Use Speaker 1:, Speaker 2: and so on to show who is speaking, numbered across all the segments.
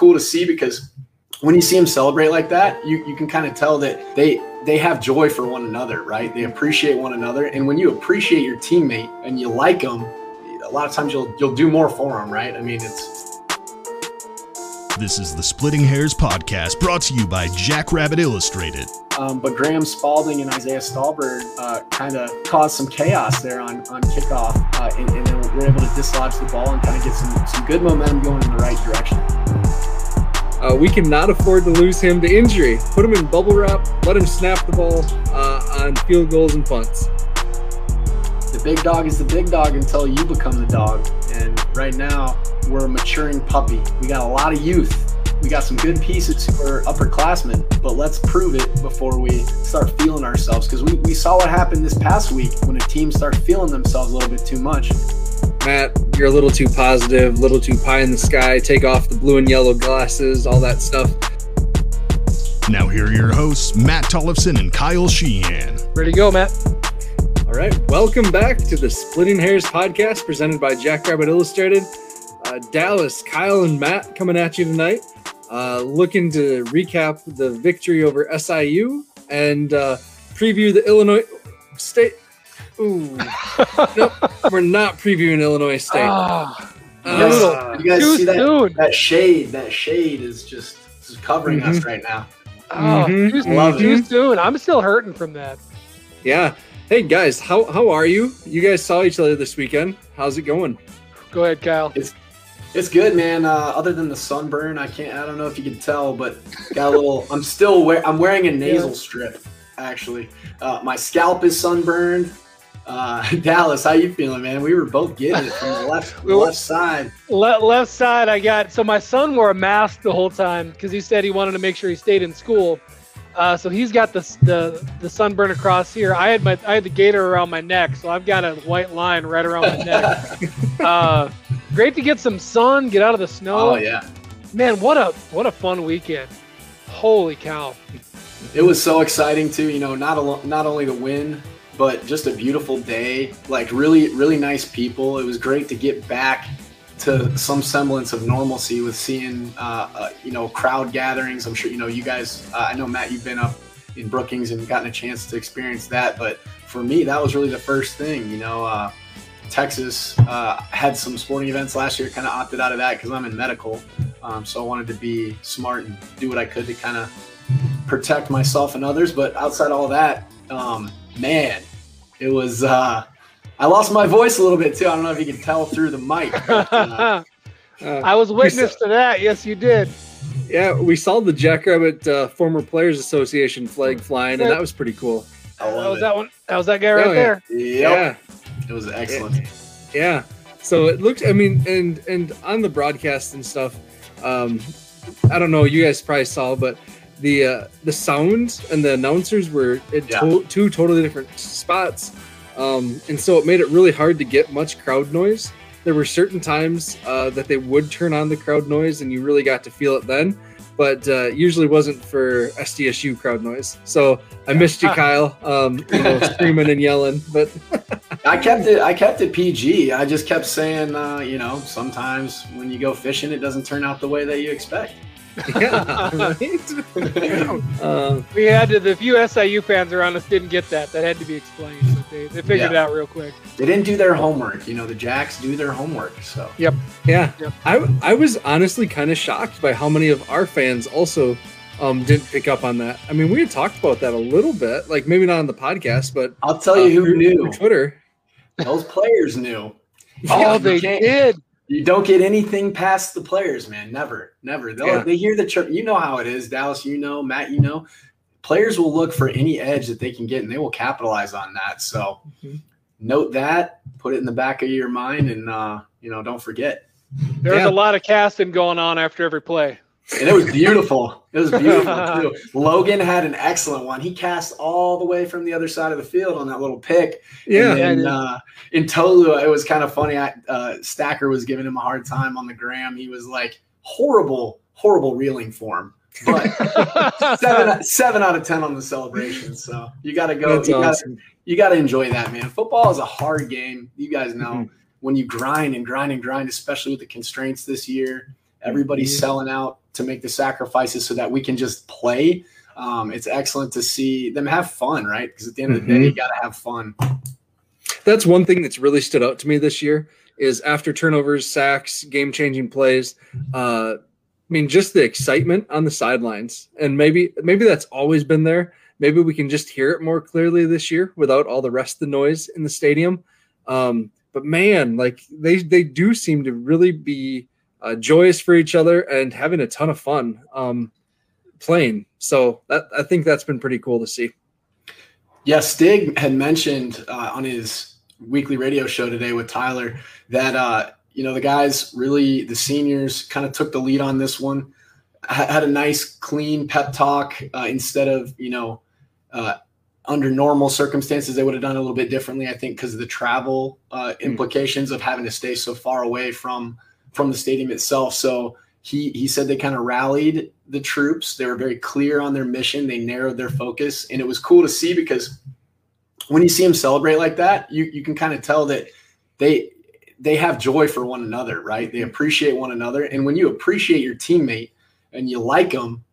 Speaker 1: cool to see because when you see them celebrate like that, you, you can kind of tell that they they have joy for one another, right? They appreciate one another, and when you appreciate your teammate and you like them, a lot of times you'll you'll do more for them, right? I mean, it's
Speaker 2: This is the Splitting Hairs podcast brought to you by Jackrabbit Illustrated.
Speaker 1: um, but Graham Spalding and Isaiah Stalbird uh, kind of caused some chaos there on on kickoff, uh, and, and then we're able to dislodge the ball and kind of get some some good momentum going in the right direction.
Speaker 3: Uh, we cannot afford to lose him to injury. Put him in bubble wrap. Let him snap the ball uh, on field goals and punts.
Speaker 1: The big dog is the big dog until you become the dog. And right now, we're a maturing puppy. We got a lot of youth. We got some good pieces are upperclassmen, but let's prove it before we start feeling ourselves. Because we, we saw what happened this past week when a team starts feeling themselves a little bit too much.
Speaker 3: Matt, you're a little too positive, a little too pie in the sky. Take off the blue and yellow glasses, all that stuff.
Speaker 2: Now, here are your hosts, Matt Tollefson and Kyle Sheehan.
Speaker 4: Ready to go, Matt?
Speaker 3: All right, welcome back to the Splitting Hairs podcast presented by Jackrabbit Illustrated. Uh, Dallas, Kyle, and Matt coming at you tonight, uh, looking to recap the victory over SIU and uh, preview the Illinois State. Ooh, nope, we're not previewing Illinois State.
Speaker 4: Ah,
Speaker 1: You guys,
Speaker 3: Uh,
Speaker 1: you guys
Speaker 4: too
Speaker 1: see that,
Speaker 4: soon.
Speaker 1: that shade? That shade is just, just covering us right now.
Speaker 4: Oh,
Speaker 3: Mhm,
Speaker 4: too,
Speaker 1: love
Speaker 4: too
Speaker 3: it.
Speaker 4: soon. I'm still hurting from that.
Speaker 3: Yeah. Hey guys, how how are you? You guys saw each other this weekend. How's it going?
Speaker 4: Go ahead, Kyle.
Speaker 1: It's it's good, man. Uh, other than the sunburn, I can't. I don't know if you can tell, but got a little. I'm still wear. I'm wearing a nasal strip. Actually, uh, my scalp is sunburned. Uh, Dallas, how you feeling, man? We were both getting it from the left left side.
Speaker 4: Le- left side, I got. So my son wore a mask the whole time because he said he wanted to make sure he stayed in school. Uh, so he's got the, the the sunburn across here. I had my I had the gator around my neck, so I've got a white line right around my neck. Uh, great to get some sun, get out of the snow.
Speaker 1: Oh yeah,
Speaker 4: Man, what a what a fun weekend! Holy cow!
Speaker 1: it was so exciting too. You know, not alo- not only the win, but just a beautiful day. Like really, really nice people. It was great to get back to some semblance of normalcy with seeing, uh, uh, you know, crowd gatherings. I'm sure you know you guys. Uh, I know Matt, you've been up in Brookings and gotten a chance to experience that. But for me, that was really the first thing. You know, uh, Texas uh, had some sporting events last year. Kind of opted out of that because I'm in medical, um, so I wanted to be smart and do what I could to kind of protect myself and others. But outside all that, um, man, it was. Uh, I lost my voice a little bit too. I don't know if you can tell through the mic. But, uh,
Speaker 3: Uh,
Speaker 4: I was witness to that. Yes, you did.
Speaker 3: yeah, we saw the Jackrabbit uh, Former Players Association flag flying, and that was pretty cool.
Speaker 1: I
Speaker 4: That was
Speaker 1: it.
Speaker 4: that one. That was that guy right
Speaker 3: Oh, yeah.
Speaker 4: there.
Speaker 1: Yep. It was excellent.
Speaker 3: Yeah. So it looked. I mean, and and on the broadcast and stuff. Um, I don't know. You guys probably saw, but the uh, the sound and the announcers were at
Speaker 1: Yeah.
Speaker 3: to- two totally different spots, um, and so it made it really hard to get much crowd noise. There were certain times uh, that they would turn on the crowd noise, and you really got to feel it then. But uh, usually wasn't for SDSU crowd noise. So I missed you, Kyle. Um, you know, screaming and yelling. But
Speaker 1: I kept it. I kept it PG. I just kept saying, uh, you know, sometimes when you go fishing, it doesn't turn out the way that you expect.
Speaker 3: Yeah, right. uh,
Speaker 4: We had to, the few SIU fans around us didn't get that. That had to be explained. But they, they figured it out real quick.
Speaker 1: They didn't do their homework. You know, the Jacks do their homework. So Yep.
Speaker 3: yeah,
Speaker 4: Yep.
Speaker 3: I I was honestly kind of shocked by how many of our fans also um, didn't pick up on that. I mean, we had talked about that a little bit, like maybe not on the podcast, but
Speaker 1: I'll tell
Speaker 3: uh,
Speaker 1: you who knew.
Speaker 3: Twitter.
Speaker 1: Those players knew.
Speaker 4: Oh,
Speaker 1: You
Speaker 4: they
Speaker 1: can't-
Speaker 4: did.
Speaker 1: You don't get anything past the players, man. Never, never. They'll,
Speaker 3: Yeah.
Speaker 1: They hear the chirp. You know how it is, Dallas. You know, Matt. You know, players will look for any edge that they can get, and they will capitalize on that. So,
Speaker 3: Mhm.
Speaker 1: note that. Put it in the back of your mind, and uh, you know, don't forget.
Speaker 4: There was
Speaker 3: Yeah.
Speaker 4: a lot of casting going on after every play.
Speaker 1: And it was beautiful. It was beautiful too. Logan had an excellent one. He cast all the way from the other side of the field on that little pick.
Speaker 3: Yeah,
Speaker 1: And then, uh, in Tolu, it was kind of funny. I, uh, Stacker was giving him a hard time on the gram. He was like, horrible, horrible reeling form. But seven, seven out of ten on the celebration. So you got to go.
Speaker 3: that's
Speaker 1: you gotta,
Speaker 3: awesome.
Speaker 1: got to enjoy that, man. Football is a hard game. You guys know
Speaker 3: Mhm.
Speaker 1: when you grind and grind and grind, especially with the constraints this year. Everybody's
Speaker 3: Mhm.
Speaker 1: selling out to make the sacrifices so that we can just play. Um, it's excellent to see them have fun, right? Because at the end of the day, you got to have fun.
Speaker 3: That's one thing that's really stood out to me this year is after turnovers, sacks, game changing plays. Uh, I mean, just the excitement on the sidelines, and maybe maybe that's always been there. Maybe we can just hear it more clearly this year without all the rest of the noise in the stadium. Um, but man, like they they do seem to really be uh, joyous for each other and having a ton of fun um, playing. So that I think that's been pretty cool to see.
Speaker 1: Yeah, Stig had mentioned uh, on his weekly radio show today with Tyler that uh, you know the guys really the seniors kind of took the lead on this one. Ha- Had a nice clean pep talk uh, instead of you know uh, under normal circumstances they would have done a little bit differently. I think because of the travel uh, implications of having to stay so far away from from the stadium itself. So he he said they kind of rallied the troops. They were very clear on their mission. They narrowed their focus, and it was cool to see because when you see them celebrate like that, you you can kind of tell that they they have joy for one another, right? They appreciate one another, and when you appreciate your teammate and you like them,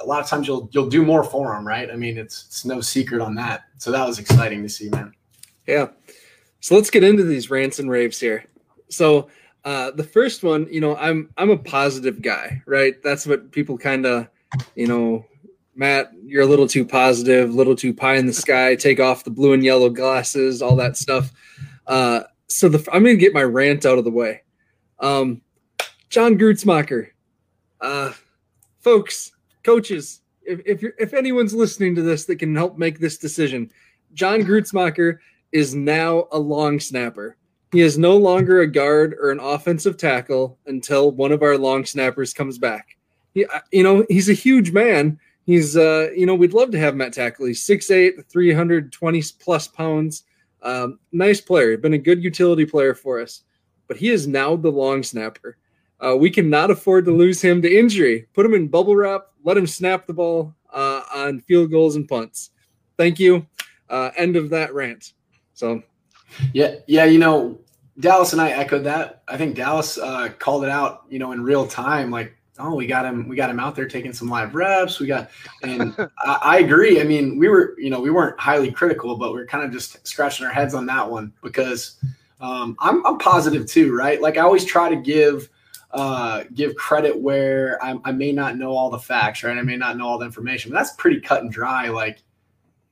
Speaker 1: a lot of times you'll you'll do more for them, right? I mean, it's it's no secret on that. So that was exciting to see, man.
Speaker 3: Yeah. So let's get into these rants and raves here. So uh, the first one, you know, I'm I'm a positive guy, right? That's what people kind of, you know, Matt, you're a little too positive, a little too pie in the sky. Take off the blue and yellow glasses, all that stuff. Uh, so the I'm gonna get my rant out of the way. Um, John Grutzmacher, uh, folks, coaches, if if, you're, if anyone's listening to this that can help make this decision, John Grutzmacher is now a long snapper. He is no longer a guard or an offensive tackle until one of our long snappers comes back. He, uh, you know, he's a huge man. He's, uh, you know, we'd love to have Matt tackle. He's 6'8", 320 plus pounds. Um, nice player. Been a good utility player for us. But he is now the long snapper. Uh, we cannot afford to lose him to injury. Put him in bubble wrap. Let him snap the ball uh, on field goals and punts. Thank you. Uh, end of that rant. So
Speaker 1: Yeah, yeah, you know, Dallas and I echoed that. I think Dallas uh, called it out, you know, in real time. Like, oh, we got him, we got him out there taking some live reps. We got, and I, I agree. I mean, we were, you know, we weren't highly critical, but we are kind of just scratching our heads on that one because um, I'm, I'm positive too, right? Like I always try to give. Uh, give credit where I, I may not know all the facts, right? I may not know all the information, but that's pretty cut and dry. Like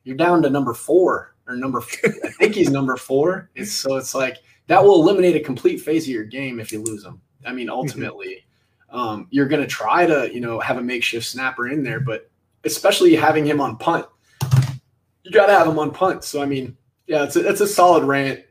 Speaker 1: you're down to number four or number, I think he's number four. It's so it's like that will eliminate a complete phase of your game if you lose them. I mean, ultimately, um, you're going to try to, you know, have a makeshift snapper in there, but especially having him on punt, you got to have him on punt. So, I mean, yeah, it's a, it's a solid rant.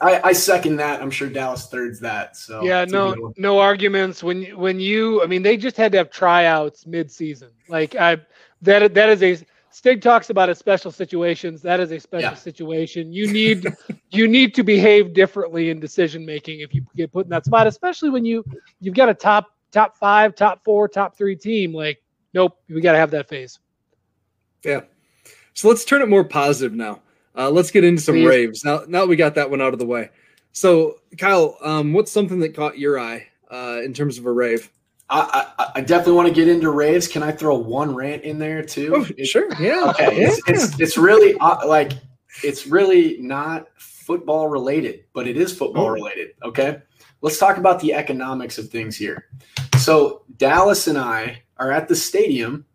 Speaker 1: I, I second that. I'm sure Dallas thirds that. So
Speaker 4: yeah,
Speaker 1: it's a good
Speaker 4: no, no arguments. When when you, I mean, they just had to have tryouts mid-season. Like I, that that is a Stig talks about it special situations. That is a special
Speaker 1: Yeah.
Speaker 4: situation. You need you need to behave differently in decision making if you get put in that spot, especially when you you've got a top top five, top four, top three team. Like, nope, we got to have that phase.
Speaker 3: Yeah. So let's turn it more positive now. Uh, let's get into some
Speaker 4: Please.
Speaker 3: raves. Now, now that we got that one out of the way. So, Kyle, um, what's something that caught your eye uh, in terms of a rave?
Speaker 1: I, I, I definitely want to get into raves. Can I throw one rant in there too?
Speaker 3: Oh, sure. Yeah.
Speaker 1: Okay,
Speaker 3: yeah.
Speaker 1: it's, it's it's really uh, like it's really not football related, but it is football
Speaker 3: Oh.
Speaker 1: related. Okay, let's talk about the economics of things here. So Dallas and I are at the stadium,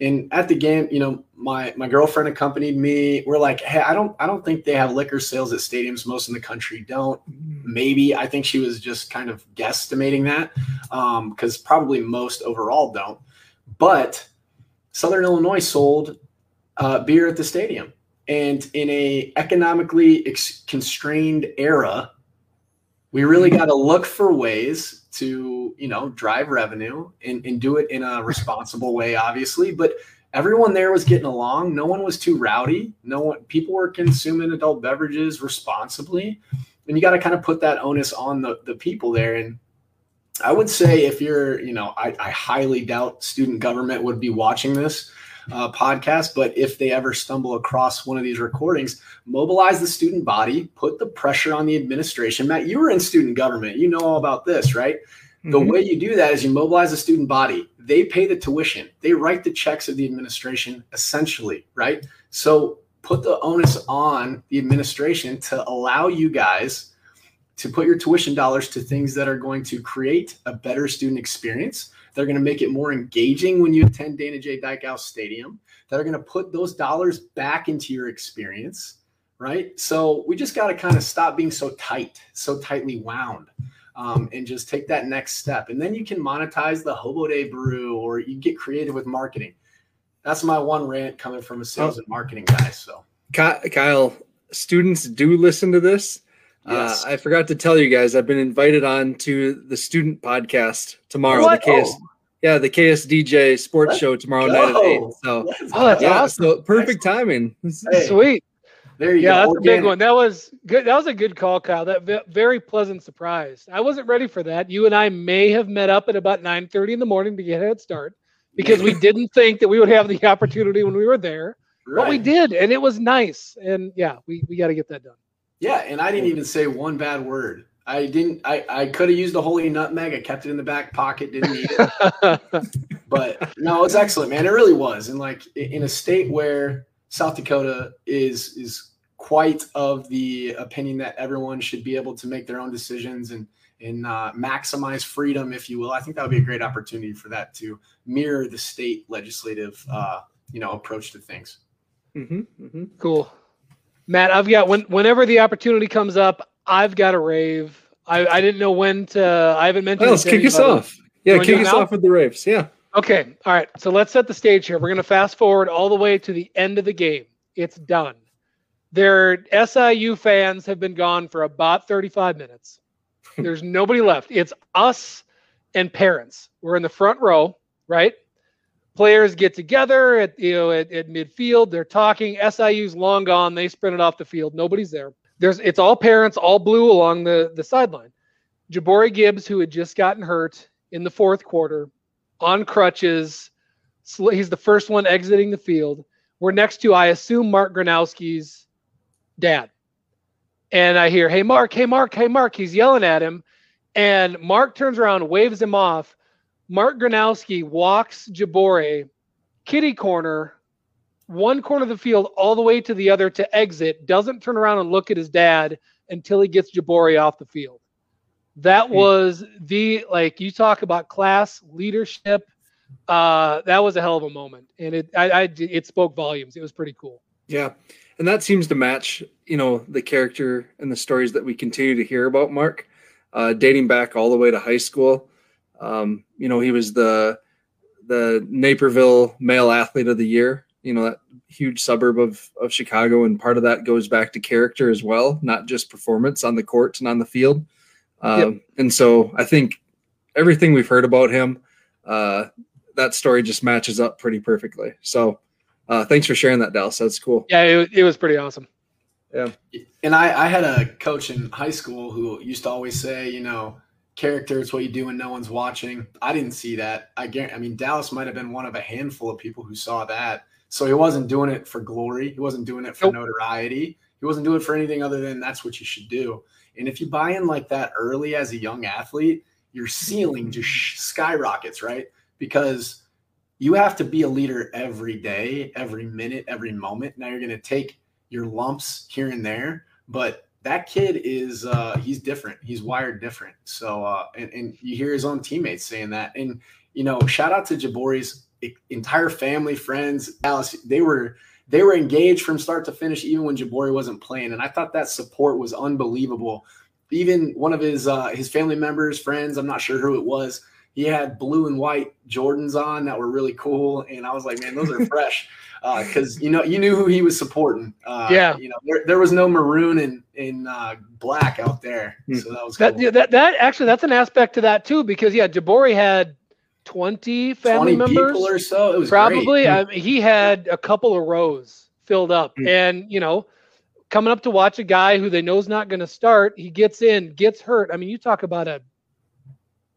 Speaker 1: and at the game, you know, my my girlfriend accompanied me. We're like, hey, I don't I don't think they have liquor sales at stadiums. Most in the country don't. Mm. Maybe I think she was just kind of guesstimating that um, because probably most overall don't. But Southern Illinois sold uh, beer at the stadium, and in a economically ex- constrained era, we really mm. got to look for ways to you know drive revenue and, and do it in a responsible way, obviously. But everyone there was getting along. No one was too rowdy. No one. People were consuming adult beverages responsibly, and you got to kind of put that onus on the the people there. And I would say if you're, you know, I, I highly doubt student government would be watching this uh, podcast, but if they ever stumble across one of these recordings, mobilize the student body, put the pressure on the administration. Matt, you were in student government, you know all about this, right? The
Speaker 3: Mhm.
Speaker 1: way you do that is you mobilize the student body. They pay the tuition. They write the checks of the administration, essentially, right? So put the onus on the administration to allow you guys to put your tuition dollars to things that are going to create a better student experience. They're going to make it more engaging when you attend Dana J. Dykhouse Stadium. That are going to put those dollars back into your experience, right? So we just got to kind of stop being so tight, so tightly wound um, and just take that next step. And then you can monetize the Hobo Day Brew or you get creative with marketing. That's my one rant coming from a sales
Speaker 3: Oh.
Speaker 1: and marketing guy. So,
Speaker 3: Kyle, students do listen to this.
Speaker 1: yes.
Speaker 3: Uh, I forgot to tell you guys, I've been invited on to the student podcast tomorrow.
Speaker 1: What?
Speaker 3: The KS,
Speaker 1: Oh.
Speaker 3: Yeah, the KSDJ sports
Speaker 1: Let's
Speaker 3: show tomorrow night at eight. So
Speaker 1: Let's
Speaker 4: Oh, that's
Speaker 3: yeah,
Speaker 4: awesome.
Speaker 3: so perfect timing.
Speaker 1: Hey,
Speaker 4: Sweet.
Speaker 1: there you
Speaker 4: Yeah,
Speaker 1: go.
Speaker 4: that's a big one. That was good. That was a good call, Kyle. That ve- very pleasant surprise. I wasn't ready for that. You and I may have met up at about 9:30 in the morning to get a head start because we didn't think that we would have the opportunity when we were there, but we did, and it was nice. And yeah, we we got to get that done.
Speaker 1: Yeah, and I didn't even say one bad word. I didn't. I I could have used the holy nutmeg. I kept it in the back pocket. Didn't need it. but no, it's excellent, man. It really was. And like in a state where South Dakota is is quite of the opinion that everyone should be able to make their own decisions and and uh, maximize freedom, if you will. I think that would be a great opportunity for that to mirror the state legislative, uh, you know, approach to things.
Speaker 3: hmm hmm
Speaker 4: cool, Matt. I've got when whenever the opportunity comes up, I've got a rave. I, I didn't know when to. I haven't mentioned.
Speaker 3: Well,
Speaker 4: it
Speaker 3: let's kick us off. Yeah, kick us off with the raves. Yeah.
Speaker 4: Okay. All right. So let's set the stage here. We're going to fast forward all the way to the end of the game. It's done. Their SIU fans have been gone for about 35 minutes. There's nobody left. It's us and parents. We're in the front row, right? Players get together at you know at, at midfield. They're talking. SIU's long gone. They sprinted off the field. Nobody's there. There's it's all parents, all blue along the the sideline. J'Bore Gibbs, who had just gotten hurt in the fourth quarter, on crutches. He's the first one exiting the field. We're next to, I assume, Mark Gronowski's dad. And I hear, hey, Mark, hey, Mark, hey, Mark. He's yelling at him. And Mark turns around, waves him off. Mark Granowski walks J'Bore, kitty corner, one corner of the field, all the way to the other to exit, doesn't turn around and look at his dad until he gets J'Bore off the field. That
Speaker 3: Hmm.
Speaker 4: was the like you talk about class leadership. Uh, that was a hell of a moment, and it I, I it spoke volumes. It was pretty cool.
Speaker 3: Yeah. And that seems to match, you know, the character and the stories that we continue to hear about Mark, uh, dating back all the way to high school. Um, you know, he was the the Naperville male athlete of the year, you know, that huge suburb of, of Chicago. And part of that goes back to character as well, not just performance on the court and on the field. Um, And so I think everything we've heard about him, uh, that story just matches up pretty perfectly. So uh, thanks for sharing that, Dallas. That's cool.
Speaker 4: Yeah, it, it was pretty awesome. Yeah.
Speaker 1: And I, I had a coach in high school who used to always say, you know, character is what you do when no one's watching. I didn't see that. I guarantee, I mean, Dallas might have been one of a handful of people who saw that. So he wasn't doing it for glory. He wasn't doing it for
Speaker 4: Nope.
Speaker 1: notoriety. He wasn't doing it for anything other than that's what you should do. And if you buy in like that early as a young athlete, your ceiling just skyrockets, right? Because you have to be a leader every day, every minute, every moment. Now you're going to take your lumps here and there, but that kid is uh he's different. He's wired different. So uh and, and you hear his own teammates saying that. And you know, shout out to J'Bore's entire family, friends, Dallas. They were they were engaged from start to finish, even when J'Bore wasn't playing. And I thought that support was unbelievable. Even one of his uh his family members, friends, I'm not sure who it was, he had blue and white Jordans on that were really cool. And I was like, man, those are fresh. Because you know, you knew who he was supporting. Uh,
Speaker 4: Yeah.
Speaker 1: you know, there, there was no maroon and in uh, black out there,
Speaker 3: Hmm.
Speaker 1: so that was cool.
Speaker 4: Yeah, that that actually that's an aspect to that too because yeah, J'Bore had 20 family
Speaker 1: 20
Speaker 4: members.
Speaker 1: people or so. It was
Speaker 4: Probably.
Speaker 1: great.
Speaker 4: I mean, he had a couple of rows filled up.
Speaker 3: Mm.
Speaker 4: And, you know, coming up to watch a guy who they know is not going to start, he gets in, gets hurt. I mean, you talk about a,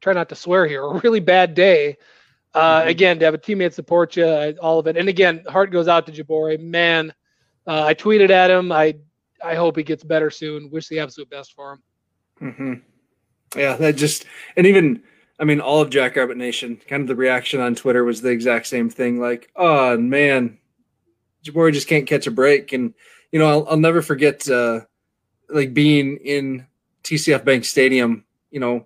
Speaker 4: try not to swear here, a really bad day. Uh,
Speaker 1: Mhm.
Speaker 4: Again, to have a teammate support you, uh, all of it. And again, heart goes out to J'Bore. Man, uh, I tweeted at him. I, I hope he gets better soon. Wish the absolute best for him.
Speaker 3: Mm-hmm. Yeah, that just and even I mean, all of Jackrabbit Nation, kind of the reaction on Twitter was the exact same thing. Like, oh man, J'Bore just can't catch a break. And you know, I'll, I'll never forget uh, like being in TCF Bank Stadium, you know,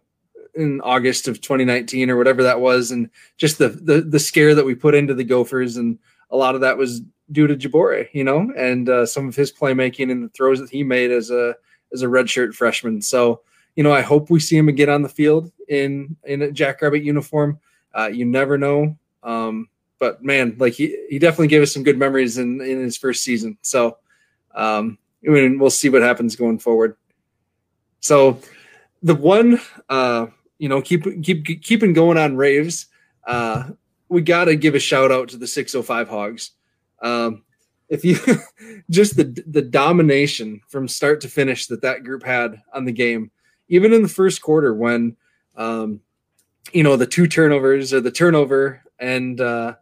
Speaker 3: in August of 2019 or whatever that was, and just the the the scare that we put into the Gophers, and a lot of that was due to J'Bore, you know, and uh, some of his playmaking and the throws that he made as a as a redshirt freshman. So, you know, I hope we see him again on the field in in a Jackrabbit uniform. Uh, you never know. Um, but man, like he he definitely gave us some good memories in in his first season. So, um, I mean, we'll see what happens going forward. So, the one, uh, you know, keep keep keeping going on raves. Uh, we got to give a shout out to the 605 Hogs. Um, if you just the the domination from start to finish that that group had on the game, even in the first quarter when um, you know the two turnovers or the turnover and uh,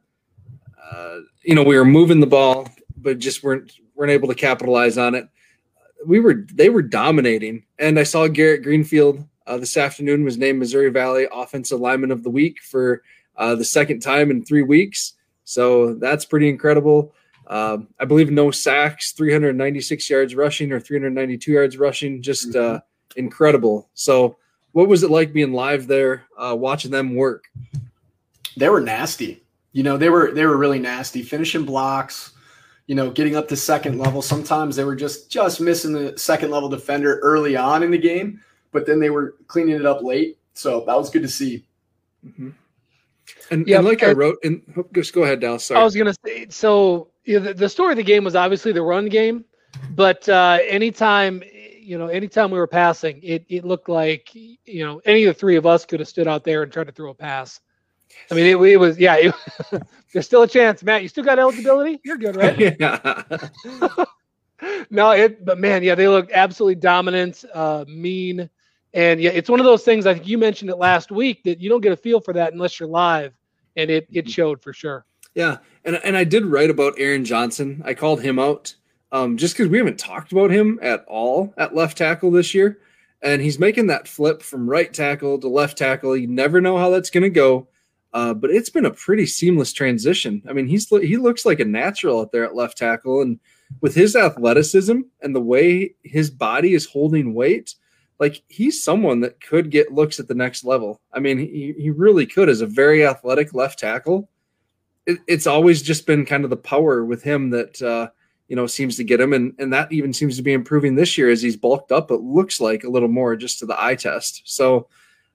Speaker 3: uh, you know we were moving the ball but just weren't weren't able to capitalize on it. We were they were dominating, and I saw Garrett Greenfield uh, this afternoon was named Missouri Valley Offensive Lineman of the Week for uh, the second time in three weeks. So that's pretty incredible. Um, I believe no sacks, 396 yards rushing or 392 yards rushing, just mm-hmm. Incredible. So, what was it like being live there, uh, watching them work?
Speaker 1: They were nasty. You know, they were they were really nasty, finishing blocks. You know, getting up to second level. Sometimes they were just just missing the second level defender early on in the game, but then they were cleaning it up late. So that was good to see.
Speaker 3: Mm-hmm. And, yeah, and like I, I wrote, and oh, just go ahead, Dal. Sorry.
Speaker 4: I was gonna say so. You know, the, the, story of the game was obviously the run game, but uh, anytime you know, anytime we were passing, it it looked like you know any of the three of us could have stood out there and tried to throw a pass. I mean, it, it was yeah. It, there's still a chance, Matt. You still got eligibility. You're good, right? yeah. no, it. But man, yeah, they look absolutely dominant, uh, mean. And yeah, it's one of those things. I think you mentioned it last week that you don't get a feel for that unless you're live, and it it showed for sure.
Speaker 3: Yeah, and and I did write about Aaron Johnson. I called him out um, just because we haven't talked about him at all at left tackle this year, and he's making that flip from right tackle to left tackle. You never know how that's going to go, uh, but it's been a pretty seamless transition. I mean, he's he looks like a natural out there at left tackle, and with his athleticism and the way his body is holding weight like he's someone that could get looks at the next level. I mean, he, he really could as a very athletic left tackle. It, it's always just been kind of the power with him that uh, you know seems to get him, and and that even seems to be improving this year as he's bulked up. It looks like a little more just to the eye test. So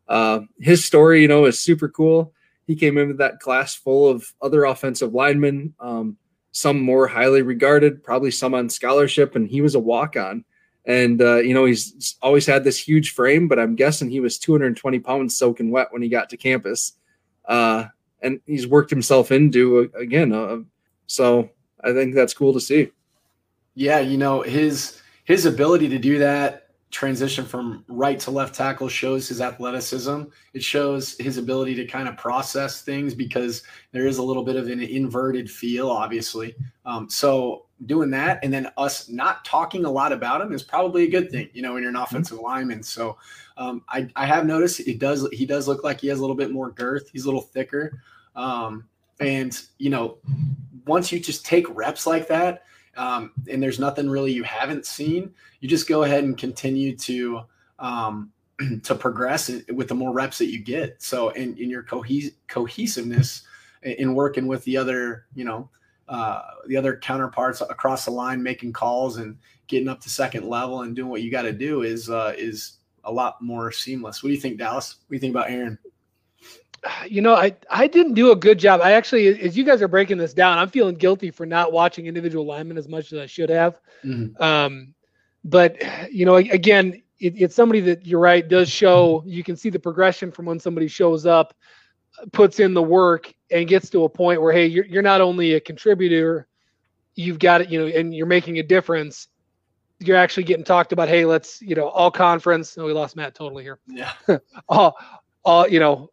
Speaker 3: uh, his story, you know, is super cool. He came into that class full of other offensive linemen, um, some more highly regarded, probably some on scholarship, and he was a walk on. And uh, you know he's always had this huge frame, but I'm guessing he was 220 pounds soaking wet when he got to campus, uh, and he's worked himself into uh, again. Uh, so I think that's cool to see.
Speaker 1: Yeah, you know his his ability to do that transition from right to left tackle shows his athleticism. It shows his ability to kind of process things because there is a little bit of an inverted feel, obviously. Um, so doing that and then us not talking a lot about him is probably a good thing, you know, when you're an mm-hmm. offensive lineman. So um, I, I have noticed it does he does look like he has a little bit more girth. He's a little thicker. Um, and you know, once you just take reps like that, um, and there's nothing really you haven't seen, you just go ahead and continue to um, to progress with the more reps that you get. So in, in your cohes- cohesiveness in working with the other, you know, uh, the other counterparts across the line, making calls and getting up to second level and doing what you got to do is uh, is a lot more seamless. What do you think, Dallas? What do you think about Aaron?
Speaker 4: You know, I I didn't do a good job. I actually, as you guys are breaking this down, I'm feeling guilty for not watching individual linemen as much as I should have. Mm-hmm. Um, but you know, again, it, it's somebody that you're right does show. You can see the progression from when somebody shows up, puts in the work, and gets to a point where hey, you're you're not only a contributor, you've got it, you know, and you're making a difference. You're actually getting talked about. Hey, let's you know all conference. Oh, we lost Matt totally here.
Speaker 1: Yeah.
Speaker 4: all, all you know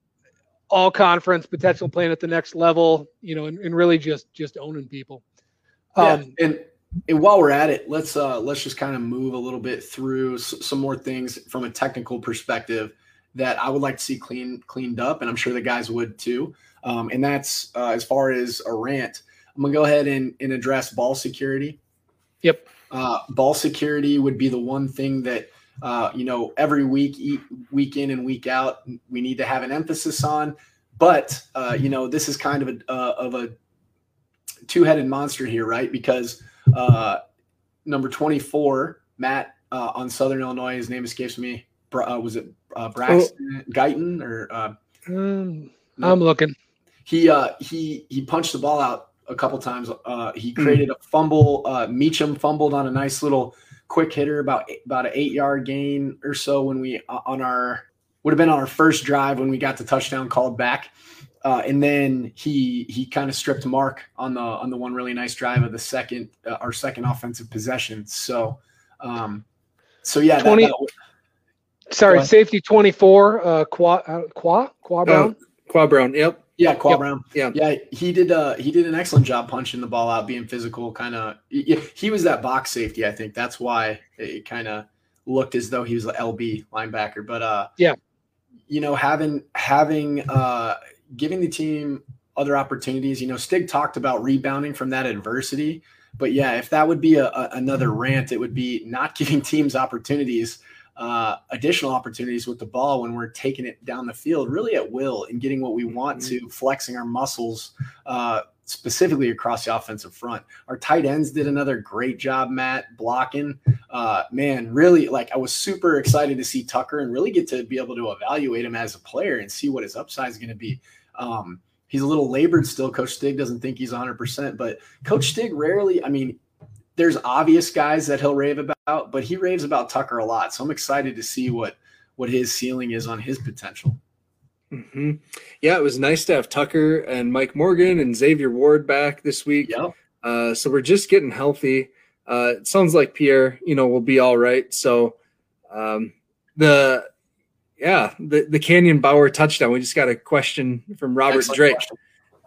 Speaker 4: all conference potential playing at the next level, you know, and, and really just just owning people.
Speaker 1: Um, yeah, and and while we're at it, let's uh let's just kind of move a little bit through s- some more things from a technical perspective. that I would like to see clean cleaned up, and I'm sure the guys would too. Um, and that's uh, as far as a rant. I'm gonna go ahead and, and address ball security.
Speaker 4: Yep.
Speaker 1: Uh, ball security would be the one thing that uh, you know every week, week in and week out, we need to have an emphasis on. But uh, you know, this is kind of a uh, of a two-headed monster here, right? Because uh, number 24, Matt uh, on Southern Illinois, his name escapes me. Uh, was it uh, Braxton oh. Guyton or? Uh,
Speaker 4: um, no. I'm looking.
Speaker 1: He uh, he he punched the ball out a couple times. Uh, he hmm. created a fumble. Uh, Meacham fumbled on a nice little quick hitter, about about an eight yard gain or so when we uh, on our would have been on our first drive when we got the touchdown called back. Uh, and then he he kind of stripped Mark on the on the one really nice drive of the second uh, our second offensive possession. So, um, so yeah,
Speaker 4: twenty. That, that, sorry, safety twenty four. Uh, Qua uh, Qua Qua Brown.
Speaker 3: Oh, Qua Brown. Yep.
Speaker 1: Yeah, Qua yep. Brown. Yeah, yeah. He did. Uh, he did an excellent job punching the ball out, being physical. Kind of. He, he, was that box safety. I think that's why it kind of looked as though he was an LB linebacker. But uh,
Speaker 4: yeah,
Speaker 1: you know, having having uh giving the team other opportunities. You know, Stig talked about rebounding from that adversity, but yeah, if that would be a, a, another rant, it would be not giving teams opportunities, uh, additional opportunities with the ball when we're taking it down the field, really at will and getting what we want mm-hmm. to, flexing our muscles. Uh, specifically across the offensive front. Our tight ends did another great job, Matt, blocking. Uh, man, really, like I was super excited to see Tucker and really get to be able to evaluate him as a player and see what his upside is going to be. Um, he's a little labored still. Coach Stig doesn't think he's 100%, but Coach Stig rarely, I mean, there's obvious guys that he'll rave about, but he raves about Tucker a lot. So I'm excited to see what what his ceiling is on his potential.
Speaker 3: Mm-hmm. Yeah, it was nice to have Tucker and Mike Morgan and Xavier Ward back this week.
Speaker 1: Yep.
Speaker 3: Uh, so we're just getting healthy. Uh, it sounds like Pierre, you know, will be all right. So um, the yeah, the, the Canyon Bauer touchdown. We just got a question from Robert Excellent Drake.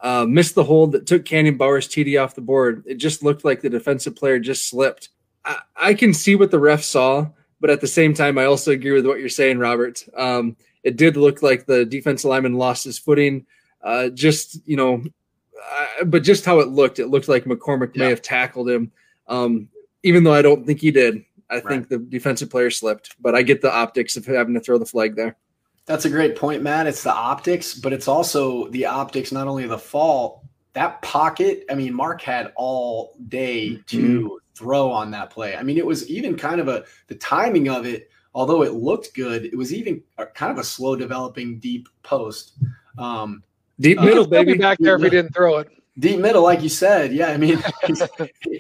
Speaker 3: Uh, missed the hold that took Canyon Bauer's TD off the board. It just looked like the defensive player just slipped. I, I, can see what the ref saw, but at the same time, I also agree with what you're saying, Robert. Um, it did look like the defensive lineman lost his footing. Uh, just you know, uh, but just how it looked, it looked like McCormick yeah. may have tackled him. Um, even though I don't think he did. I right. think the defensive player slipped, but I get the optics of having to throw the flag there.
Speaker 1: That's a great point, Matt. It's the optics, but it's also the optics, not only the fall, that pocket. I mean, Mark had all day to mm-hmm. Throw on that play. I mean, it was even kind of a the timing of it, although it looked good, it was even a, kind of a slow developing deep post. Um,
Speaker 3: deep middle, uh, baby.
Speaker 4: Back there if he didn't throw it.
Speaker 1: Deep middle, like you said, yeah. I mean,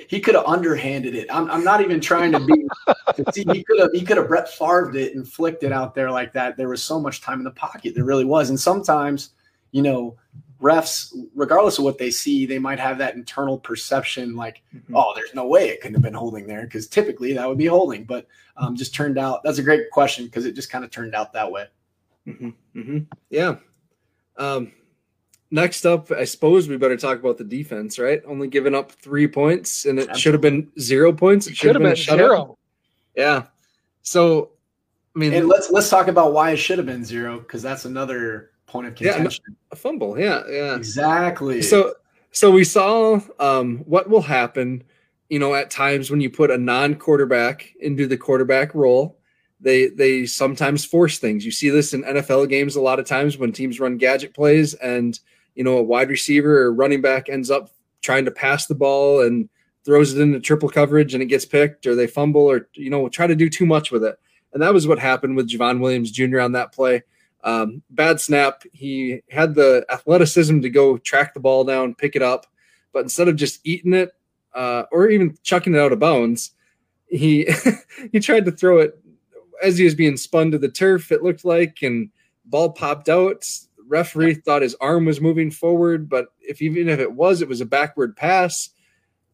Speaker 1: he could have underhanded it. I'm, I'm not even trying to be. To see, he could have he could have Brett Favre it and flicked it out there like that. There was so much time in the pocket. There really was. And sometimes, you know, refs, regardless of what they see, they might have that internal perception like, mm-hmm. oh, there's no way it couldn't have been holding there because typically that would be holding. But um, just turned out. That's a great question because it just kind of turned out that way.
Speaker 3: Mm-hmm. Mm-hmm. Yeah. Um, next up, I suppose we better talk about the defense, right? Only giving up three points, and it should have been zero points.
Speaker 4: It should have been, been zero.
Speaker 3: Yeah. So, I mean,
Speaker 1: and let's let's talk about why it should have been zero because that's another point of contention.
Speaker 3: Yeah, a fumble. Yeah, yeah.
Speaker 1: Exactly.
Speaker 3: So, so we saw um, what will happen. You know, at times when you put a non-quarterback into the quarterback role, they they sometimes force things. You see this in NFL games a lot of times when teams run gadget plays and you know, a wide receiver or running back ends up trying to pass the ball and throws it into triple coverage and it gets picked, or they fumble, or you know, try to do too much with it. And that was what happened with Javon Williams Jr. on that play. Um, bad snap. He had the athleticism to go track the ball down, pick it up, but instead of just eating it uh, or even chucking it out of bounds, he he tried to throw it as he was being spun to the turf. It looked like, and ball popped out referee yeah. thought his arm was moving forward, but if even if it was, it was a backward pass.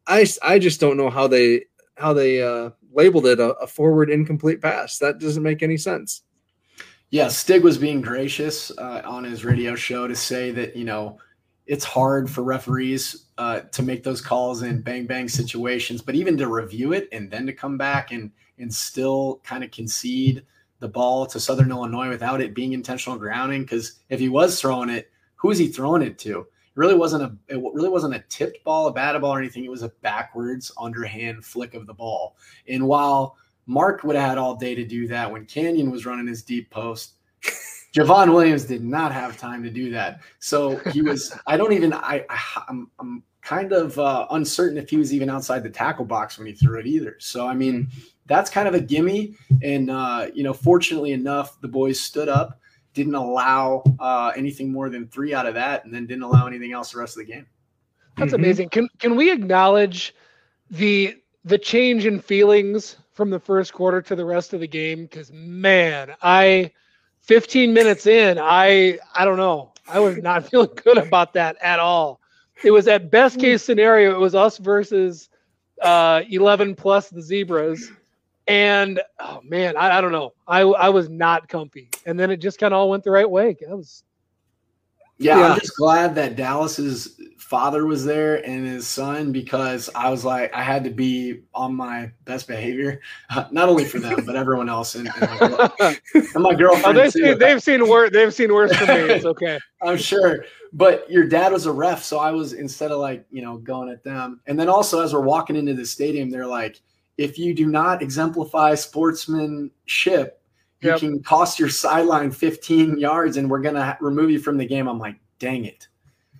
Speaker 3: I, I just don't know how they how they uh, labeled it a, a forward incomplete pass. That doesn't make any sense.
Speaker 1: Yeah, Stig was being gracious uh, on his radio show to say that you know it's hard for referees uh, to make those calls in bang bang situations, but even to review it and then to come back and and still kind of concede the ball to Southern Illinois without it being intentional grounding. Because if he was throwing it, who is he throwing it to? It really wasn't a it really wasn't a tipped ball, a batted ball, or anything. It was a backwards underhand flick of the ball. And while Mark would have had all day to do that when Canyon was running his deep post, Javon Williams did not have time to do that. So he was. I don't even. I. I'm. I'm kind of uh, uncertain if he was even outside the tackle box when he threw it either. So I mean, that's kind of a gimme. And uh, you know, fortunately enough, the boys stood up, didn't allow uh, anything more than three out of that, and then didn't allow anything else the rest of the game.
Speaker 4: That's mm-hmm. amazing. Can can we acknowledge the the change in feelings from the first quarter to the rest of the game? Because man, I 15 minutes in, I I don't know. I was not feeling good about that at all. It was at best case scenario, it was us versus uh, 11 plus the zebras. And oh man, I, I don't know. I I was not comfy. And then it just kind of all went the right way. That was
Speaker 1: yeah, yeah, I'm just glad that Dallas's father was there and his son because I was like I had to be on my best behavior, uh, not only for them but everyone else and, and, my, and my, girlfriend.
Speaker 4: Oh, they've, seen, they've seen worse. They've seen worse for me. It's okay.
Speaker 1: I'm sure. But your dad was a ref, so I was instead of like you know going at them, and then also as we're walking into the stadium, they're like, if you do not exemplify sportsmanship you yep. can cost your sideline 15 yards and we're going to remove you from the game. I'm like, dang it.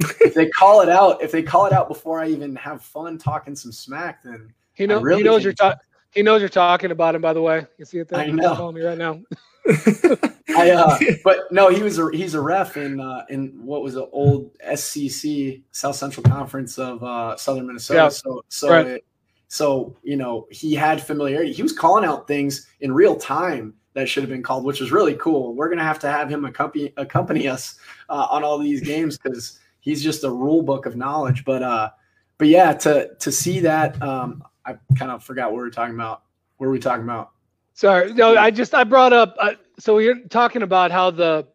Speaker 1: If they call it out, if they call it out before I even have fun talking some smack, then
Speaker 4: he, know, really he knows you're talking. He knows you're talking about him. By the way, you see it there.
Speaker 1: I know.
Speaker 4: Calling me right now.
Speaker 1: I, uh, but no, he was a he's a ref in uh, in what was the old SCC South Central Conference of uh, Southern Minnesota. Yeah. So so right. it, so you know he had familiarity. He was calling out things in real time that should have been called, which was really cool. We're gonna have to have him accompany accompany us uh, on all these games because he's just a rule book of knowledge. But uh, but yeah, to to see that, um, I kind of forgot what we are talking about. What were we talking about?
Speaker 4: Sorry, no, I just I brought up. Uh, so we are talking about how the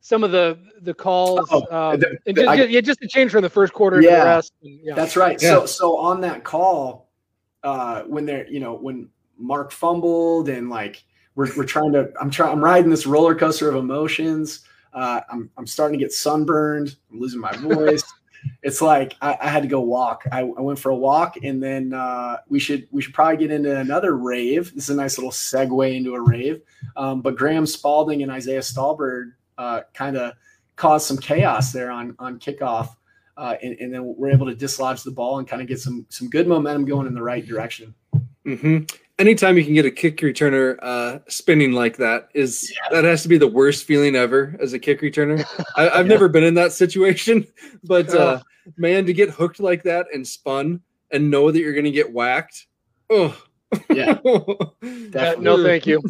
Speaker 4: some of the the calls, oh, um, the, the, just, I, yeah, just to change from the first quarter yeah, to the rest. And,
Speaker 1: yeah. That's right. Yeah. So so on that call, uh, when they're you know when Mark fumbled and like we're, we're trying to i'm trying i'm riding this roller coaster of emotions uh, I'm, I'm starting to get sunburned. I'm losing my voice. It's like I, I, had to go walk. I, I, went for a walk and then uh, we should we should probably get into another rave. This is a nice little segue into a rave. Um, but graham spalding and isaiah stalbird uh, kind of caused some chaos there on on kickoff uh, and, and, then we're able to dislodge the ball and kind of get some some good momentum going in the right direction.
Speaker 3: Mm-hmm anytime you can get a kick returner uh, spinning like that is yeah. that has to be the worst feeling ever as a kick returner. I, have yeah. never been in that situation, but uh, man, to get hooked like that and spun and know that you're going to get whacked. Oh,
Speaker 1: yeah.
Speaker 4: no, thank you.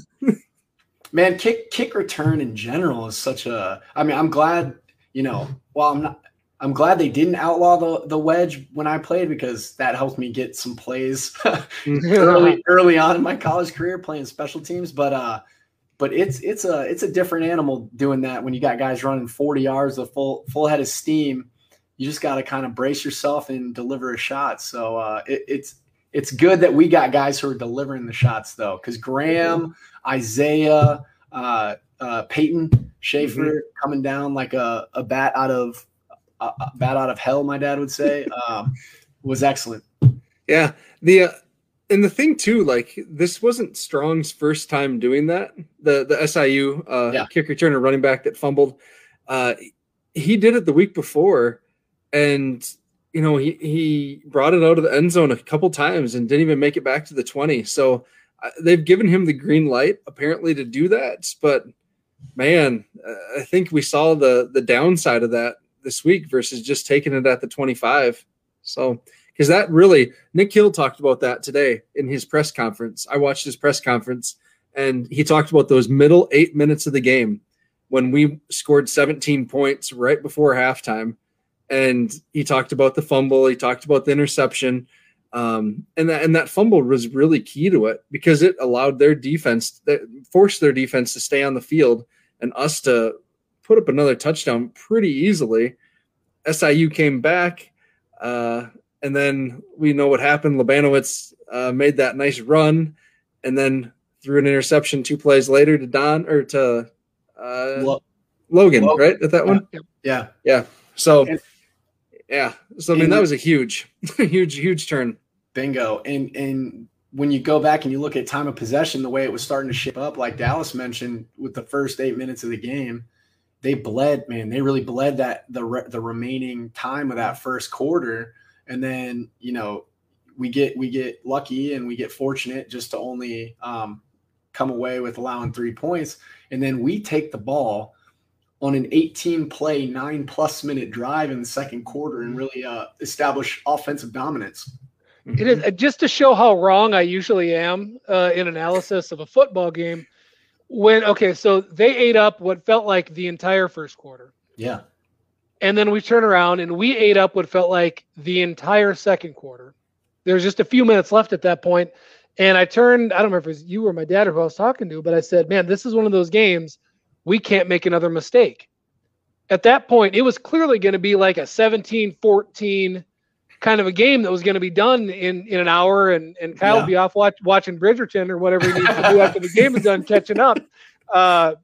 Speaker 1: Man, kick kick return in general is such a. I mean, I'm glad you know. Well, I'm not. I'm glad they didn't outlaw the, the wedge when I played because that helped me get some plays early early on in my college career playing special teams. But uh, but it's it's a it's a different animal doing that when you got guys running 40 yards of full full head of steam. You just got to kind of brace yourself and deliver a shot. So uh, it, it's it's good that we got guys who are delivering the shots though, because Graham, Isaiah, uh, uh, Peyton Schaefer mm-hmm. coming down like a, a bat out of uh, bat out of hell, my dad would say, um, was excellent.
Speaker 3: Yeah, the uh, and the thing too, like this wasn't Strong's first time doing that. The the SIU uh, yeah. kick returner running back that fumbled, uh, he did it the week before, and you know he he brought it out of the end zone a couple times and didn't even make it back to the twenty. So uh, they've given him the green light apparently to do that, but man, uh, I think we saw the the downside of that this week versus just taking it at the 25. So, because that really, Nick Hill talked about that today in his press conference. I watched his press conference and he talked about those middle eight minutes of the game when we scored 17 points right before halftime. And he talked about the fumble, he talked about the interception. Um, and that and that fumble was really key to it because it allowed their defense that forced their defense to stay on the field and us to put up another touchdown pretty easily. SIU came back, uh, and then we know what happened. Labanowitz uh, made that nice run, and then threw an interception two plays later to Don or to uh,
Speaker 1: Lo-
Speaker 3: Logan,
Speaker 1: Logan.
Speaker 3: right? At that one.
Speaker 1: yeah.
Speaker 3: Yeah. So,
Speaker 1: And-
Speaker 3: yeah. So I mean, that was a huge, huge, huge turn.
Speaker 1: Bingo. And and when you go back and you look at time of possession, the way it was starting to shape up, like Dallas mentioned, with the first eight minutes of the game, they bled. Man, they really bled that the re- the remaining time of that first quarter, and then you know we get we get lucky and we get fortunate just to only um, come away with allowing three points, and then we take the ball on an 18 play nine plus minute drive in the second quarter and really uh, establish offensive dominance.
Speaker 4: It is uh, just to show how wrong I usually am uh, in analysis of a football game. When okay, so they ate up what felt like the entire first quarter,
Speaker 1: Yeah.
Speaker 4: and then we turn around and we ate up what felt like the entire second quarter. There's just a few minutes left at that point, and I turned. I don't remember if it was you or my dad or who I was talking to, but I said, "Man, this is one of those games we can't make another mistake." At that point, it was clearly going to be like a 17-14 kind of a game that was going to be done in in an hour, and and Kyle
Speaker 1: Yeah.
Speaker 4: will be off watch, watching Bridgerton or whatever he needs to do after the game is done, catching up. Uh,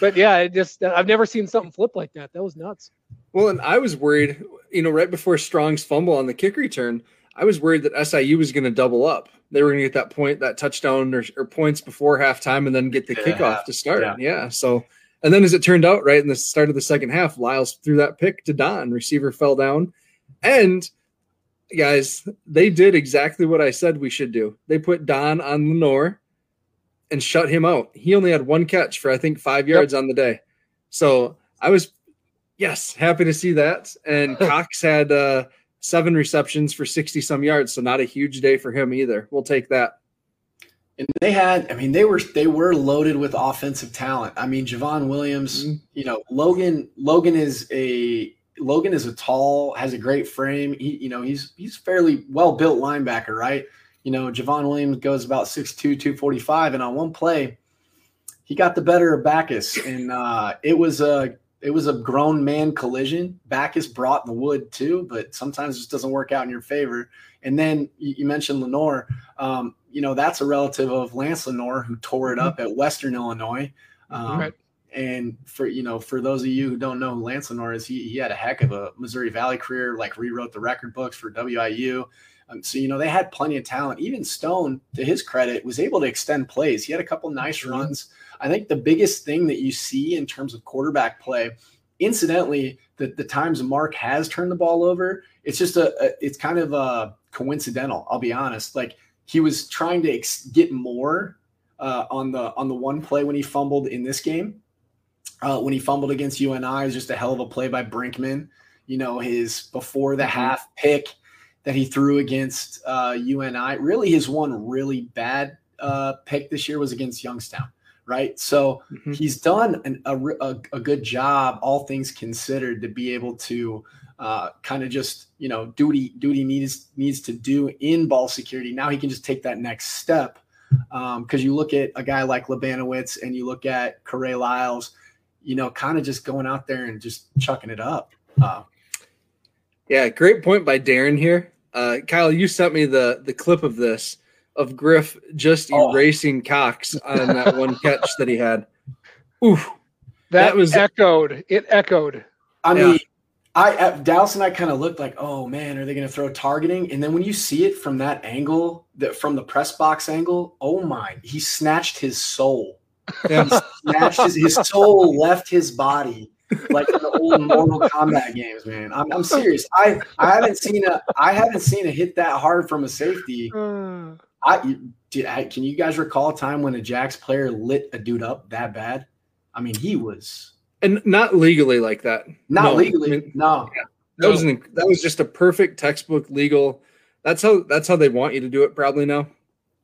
Speaker 4: but yeah, it just I've never seen something flip like that. That was nuts.
Speaker 3: Well, and I was worried, you know, right before Strong's fumble on the kick return, I was worried that SIU was going to double up. They were going to get that point, that touchdown or, or points before halftime, and then get the
Speaker 1: Yeah.
Speaker 3: kickoff to start.
Speaker 1: Yeah.
Speaker 3: Yeah. So, and then as it turned out, right in the start of the second half, Lyles threw that pick to Don. Receiver fell down, and guys, they did exactly what I said we should do. They put Don on Lenoir and shut him out. He only had one catch for I think five yards on the day. So I was yes, happy to see that. And Cox had uh seven receptions for 60 some yards, so not a huge day for him either. We'll take that.
Speaker 1: And they had, I mean, they were they were loaded with offensive talent. I mean, Javon Williams,
Speaker 3: Mhm.
Speaker 1: you know, Logan Logan is a Logan is a tall, has a great frame. He, you know, he's he's fairly well built linebacker, right? You know, Javon Williams goes about 6'2, 245, and on one play, he got the better of Backhaus, and uh, it was a it was a grown man collision. Backhaus brought the wood too, but sometimes it just doesn't work out in your favor. And then you, you mentioned Lenoir. Um, you know, that's a relative of Lance Lenoir who tore it up at Western Illinois. Um,
Speaker 4: Right.
Speaker 1: And for you know, for those of you who don't know who Lance Lenoir is, he, he had a heck of a Missouri Valley career. Like rewrote the record books for WIU. Um, so you know they had plenty of talent. Even Stone, to his credit, was able to extend plays. He had a couple nice
Speaker 3: Mhm.
Speaker 1: runs. I think the biggest thing that you see in terms of quarterback play, incidentally, the, the times Mark has turned the ball over, it's just a, a it's kind of a coincidental. I'll be honest. Like he was trying to ex- get more uh, on the on the one play when he fumbled in this game. Uh, when he fumbled against UNI, it was just a hell of a play by Brinkman. You know his before the
Speaker 3: Mhm.
Speaker 1: half pick that he threw against uh, UNI. Really, his one really bad uh, pick this year was against Youngstown, right? So
Speaker 3: Mhm.
Speaker 1: he's done an, a, a, a good job, all things considered, to be able to uh, kind of just you know do what he do what he needs needs to do in ball security. Now he can just take that next step because you look at a guy like Labanowitz and you look at Corey Lyles, you know, kind of just going out there and just chucking it up. Uh,
Speaker 3: Yeah, great point by Darren here. Uh, Kyle, you sent me the the clip of this of Griff just
Speaker 1: Oh.
Speaker 3: erasing Cox on that one catch that he had. Oof.
Speaker 4: That,
Speaker 3: That was-
Speaker 4: was echoed. It echoed.
Speaker 1: I
Speaker 3: Yeah.
Speaker 1: mean, I uh, Dallas and I kind of looked like, oh man, are they going to throw targeting? And then when you see it from that angle, that from the press box angle, oh my, he snatched his soul.
Speaker 3: Yeah.
Speaker 1: Snatched his, his soul left his body like in the old Mortal Kombat games, man. I'm, I'm serious. I I haven't seen a I haven't seen a hit that hard from a safety.
Speaker 4: Uh,
Speaker 1: I, did, I can you guys recall a time when a Jacks player lit a dude up that bad? I mean, he was
Speaker 3: And not legally like that.
Speaker 1: not
Speaker 3: No,
Speaker 1: legally.
Speaker 3: I mean,
Speaker 1: no,
Speaker 3: That was an, that was just a perfect textbook legal. That's how that's how they want you to do it probably now.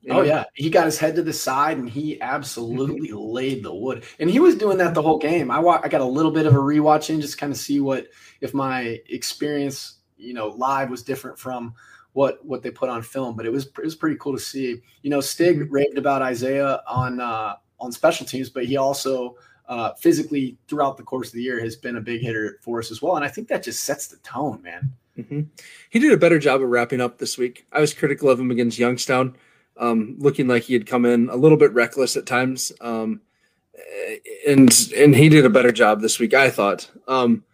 Speaker 3: You
Speaker 1: Oh yeah, he got his head to the side and he absolutely laid the wood. And he was doing that the whole game. I wa- I got a little bit of a rewatch in just kind of see what if my experience, you know, live was different from what what they put on film. But it was it was pretty cool to see. You know, Stig
Speaker 3: Mhm.
Speaker 1: raved about Isaiah on uh, on special teams, but he also uh, physically throughout the course of the year has been a big hitter for us as well. And I think that just sets the tone, man.
Speaker 3: Mhm. He did a better job of wrapping up this week. I was critical of him against Youngstown. Um, looking like he had come in a little bit reckless at times. Um, and and he did a better job this week, I thought. Um,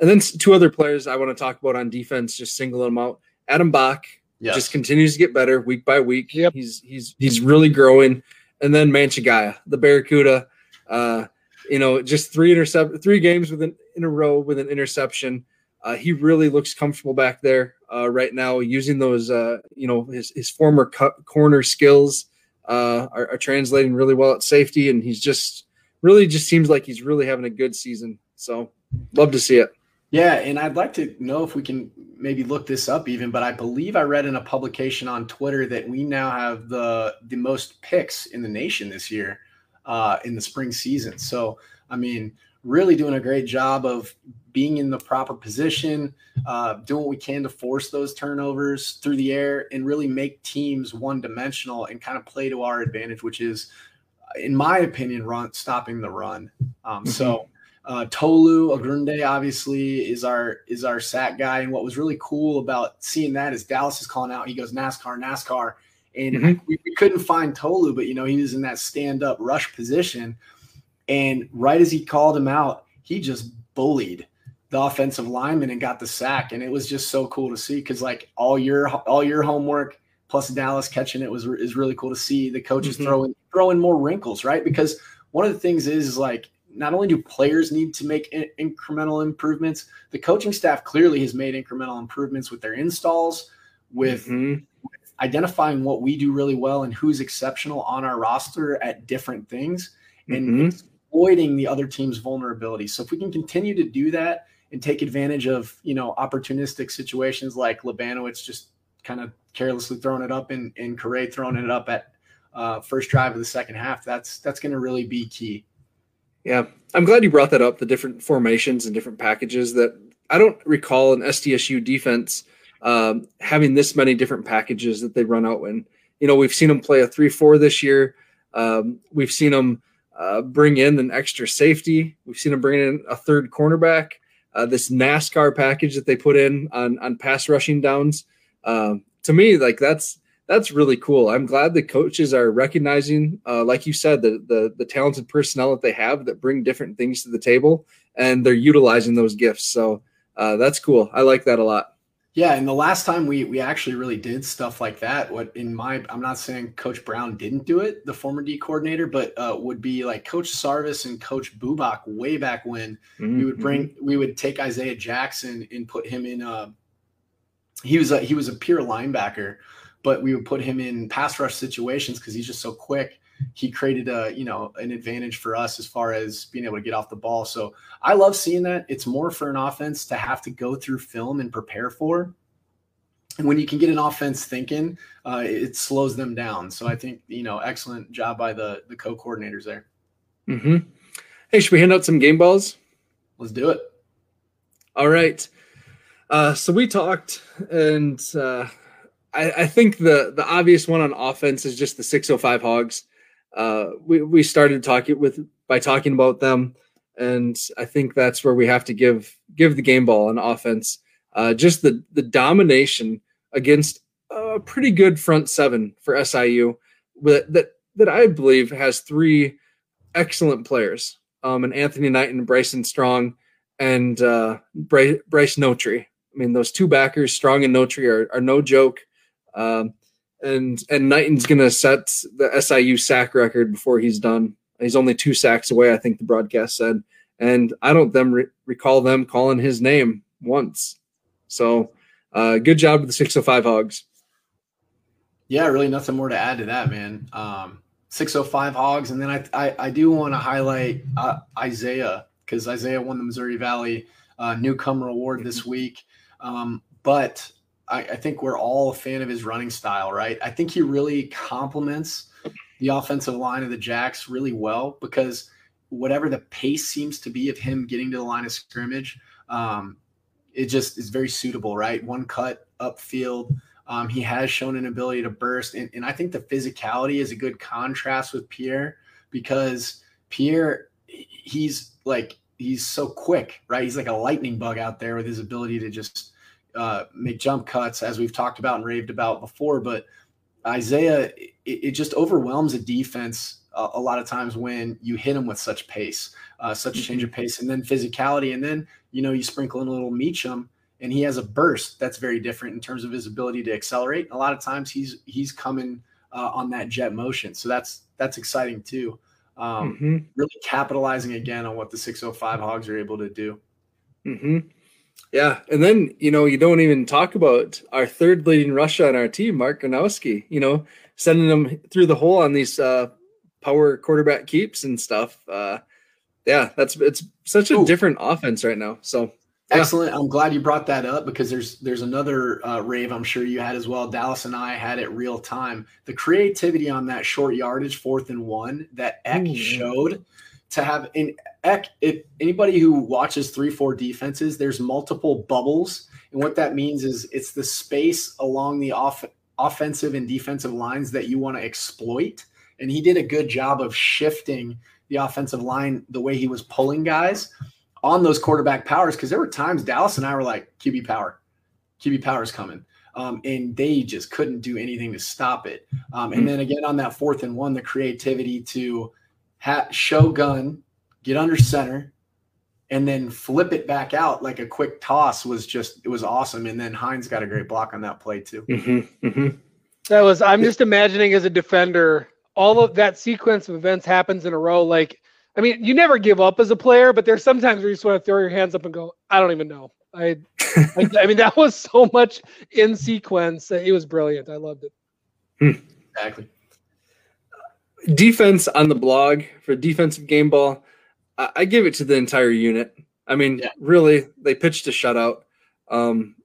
Speaker 3: and then two other players I want to talk about on defense, just single them out. Adam Bach yes. just continues to get better week by week. Yep. He's he's he's really growing. And then Manchagaya, the Barracuda, uh, you know, just three intercept three games with an in a row with an interception. Uh, he really looks comfortable back there uh, right now, using those, uh, you know, his, his former corner skills uh, are, are, translating really well at safety, and he's just really just seems like he's really having a good season. So, love to see it.
Speaker 1: Yeah, and I'd like to know if we can maybe look this up even, but I believe I read in a publication on Twitter that we now have the the most picks in the nation this year uh, in the spring season. So, I mean, really doing a great job of being in the proper position, uh, doing what we can to force those turnovers through the air and really make teams one dimensional and kind of play to our advantage, which is, in my opinion, run stopping the run. Um, mm-hmm. So. Uh, Tolu Ogunde obviously is our is our sack guy, and what was really cool about seeing that is Dallas is calling out. He goes NASCAR, NASCAR, and mm-hmm. we, we, couldn't find Tolu, but you know he was in that stand up rush position, and right as he called him out, he just bullied the offensive lineman and got the sack. And it was just so cool to see because like all your all your homework plus Dallas catching it was is really cool to see. The coaches mm-hmm. throwing throwing more wrinkles, right? Because one of the things is, is like not only do players need to make in- incremental improvements, the coaching staff clearly has made incremental improvements with their installs, with, mm-hmm. identifying what we do really well and who's exceptional on our roster at different things. And mm-hmm exploiting the other team's vulnerability. So if we can continue to do that and take advantage of, you know, opportunistic situations like Labanowitz just kind of carelessly throwing it up and, and Correa throwing it up at uh, first drive of the second half, that's that's going to really be key.
Speaker 3: Yeah, I'm glad you brought that up. The different formations and different packages that I don't recall an SDSU defense um, having this many different packages that they run out when. You know, we've seen them play a three-four this year. Um, we've seen them uh, bring in an extra safety. We've seen them bring in a third cornerback. Uh, this NASCAR package that they put in on on pass rushing downs. Uh, to me, like that's that's really cool. I'm glad the coaches are recognizing, uh, like you said, the, the the talented personnel that they have that bring different things to the table, and they're utilizing those gifts. So uh, that's cool. I like that a lot.
Speaker 1: Yeah, and the last time we we actually really did stuff like that, what in my I'm not saying Coach Brown didn't do it, the former D coordinator, but uh, would be like Coach Sarvis and Coach Bubak way back when mm-hmm. we would bring mm-hmm. we would take Isaiah Jackson and put him in uh, he was a he was a pure linebacker, but we would put him in pass rush situations because he's just so quick he created a you know an advantage for us as far as being able to get off the ball. So I love seeing that. It's more for an offense to have to go through film and prepare for. And when you can get an offense thinking, uh, it slows them down. So I think you know, excellent job by the the co coordinators there.
Speaker 3: Mm-hmm. Hey, should we hand out some game balls?
Speaker 1: Let's do it.
Speaker 3: All right. Uh, so we talked, and uh, I, I, think the the obvious one on offense is just the 605 Hogs uh, we we started talking with by talking about them, and I think that's where we have to give give the game ball on offense. Uh, just the the domination against a pretty good front seven for SIU that that that I believe has three excellent players, um, and Anthony Knight and Bryson Strong and uh, Bryce, Bryce Notree. I mean, those two backers, Strong and Notree, are, are no joke. Um, and and Knighton's to set the SIU sack record before he's done. He's only two sacks away, I think the broadcast said, and I don't them re- recall them calling his name once. So, uh, good job with the 605 Hogs.
Speaker 1: Yeah, really nothing more to add to that, man. Um, 605 Hogs, and then I I, I do want to highlight uh, Isaiah because Isaiah won the Missouri Valley uh, Newcomer Award this week. Um, but I, I, think we're all a fan of his running style, right? I think he really complements the offensive line of the Jacks really well because whatever the pace seems to be of him getting to the line of scrimmage, um, it just is very suitable, right? One cut upfield. Um, he has shown an ability to burst, and, and I think the physicality is a good contrast with Pierre because Pierre, he's like he's so quick, right? He's like a lightning bug out there with his ability to just uh, make jump cuts, as we've talked about and raved about before. But Isaiah, it, it just overwhelms a defense uh, a lot of times when you hit them with such pace, uh, such a change of pace, and then physicality, and then you know you sprinkle in a little Meacham, and he has a burst that's very different in terms of his ability to accelerate. A lot of times he's he's coming uh, on that jet motion, so that's that's exciting too. Um, mm-hmm. Really capitalizing again on what the 605 Hogs are able to do.
Speaker 3: Mm-hmm. Yeah, and then you know you don't even talk about our third leading rusher on our team, Mark Gronowski. You know, sending them through the hole on these uh, power quarterback keeps and stuff. Uh, yeah, that's it's such a Ooh. different offense right now. So
Speaker 1: yeah. excellent. I'm glad you brought that up because there's there's another uh, rave I'm sure you had as well. Dallas and I had it real time. The creativity on that short yardage, fourth and one, that Eck Ooh, showed to have in Eck. If anybody who watches three four defenses, there's multiple bubbles, and what that means is it's the space along the off offensive and defensive lines that you want to exploit and he did a good job of shifting the offensive line the way he was pulling guys on those quarterback powers because there were times Dallas and I were like QB power, QB power is coming. Um, and they just couldn't do anything to stop it. Um, and then again on that fourth and one, the creativity to ha- show gun, get under center, and then flip it back out like a quick toss was just it was awesome. And then Hines got a great block on that play too.
Speaker 4: Mm-hmm, mm-hmm. That was I'm just imagining as a defender all of that sequence of events happens in a row. Like, I mean, you never give up as a player, but there's sometimes where you just want to throw your hands up and go, I don't even know. I, I, I, mean, that was so much in sequence. It was brilliant. I loved it.
Speaker 1: Hmm. Exactly.
Speaker 3: Defense on the blog for defensive game ball. I, I give it to the entire unit. I mean, yeah. really, they pitched a shutout. Um,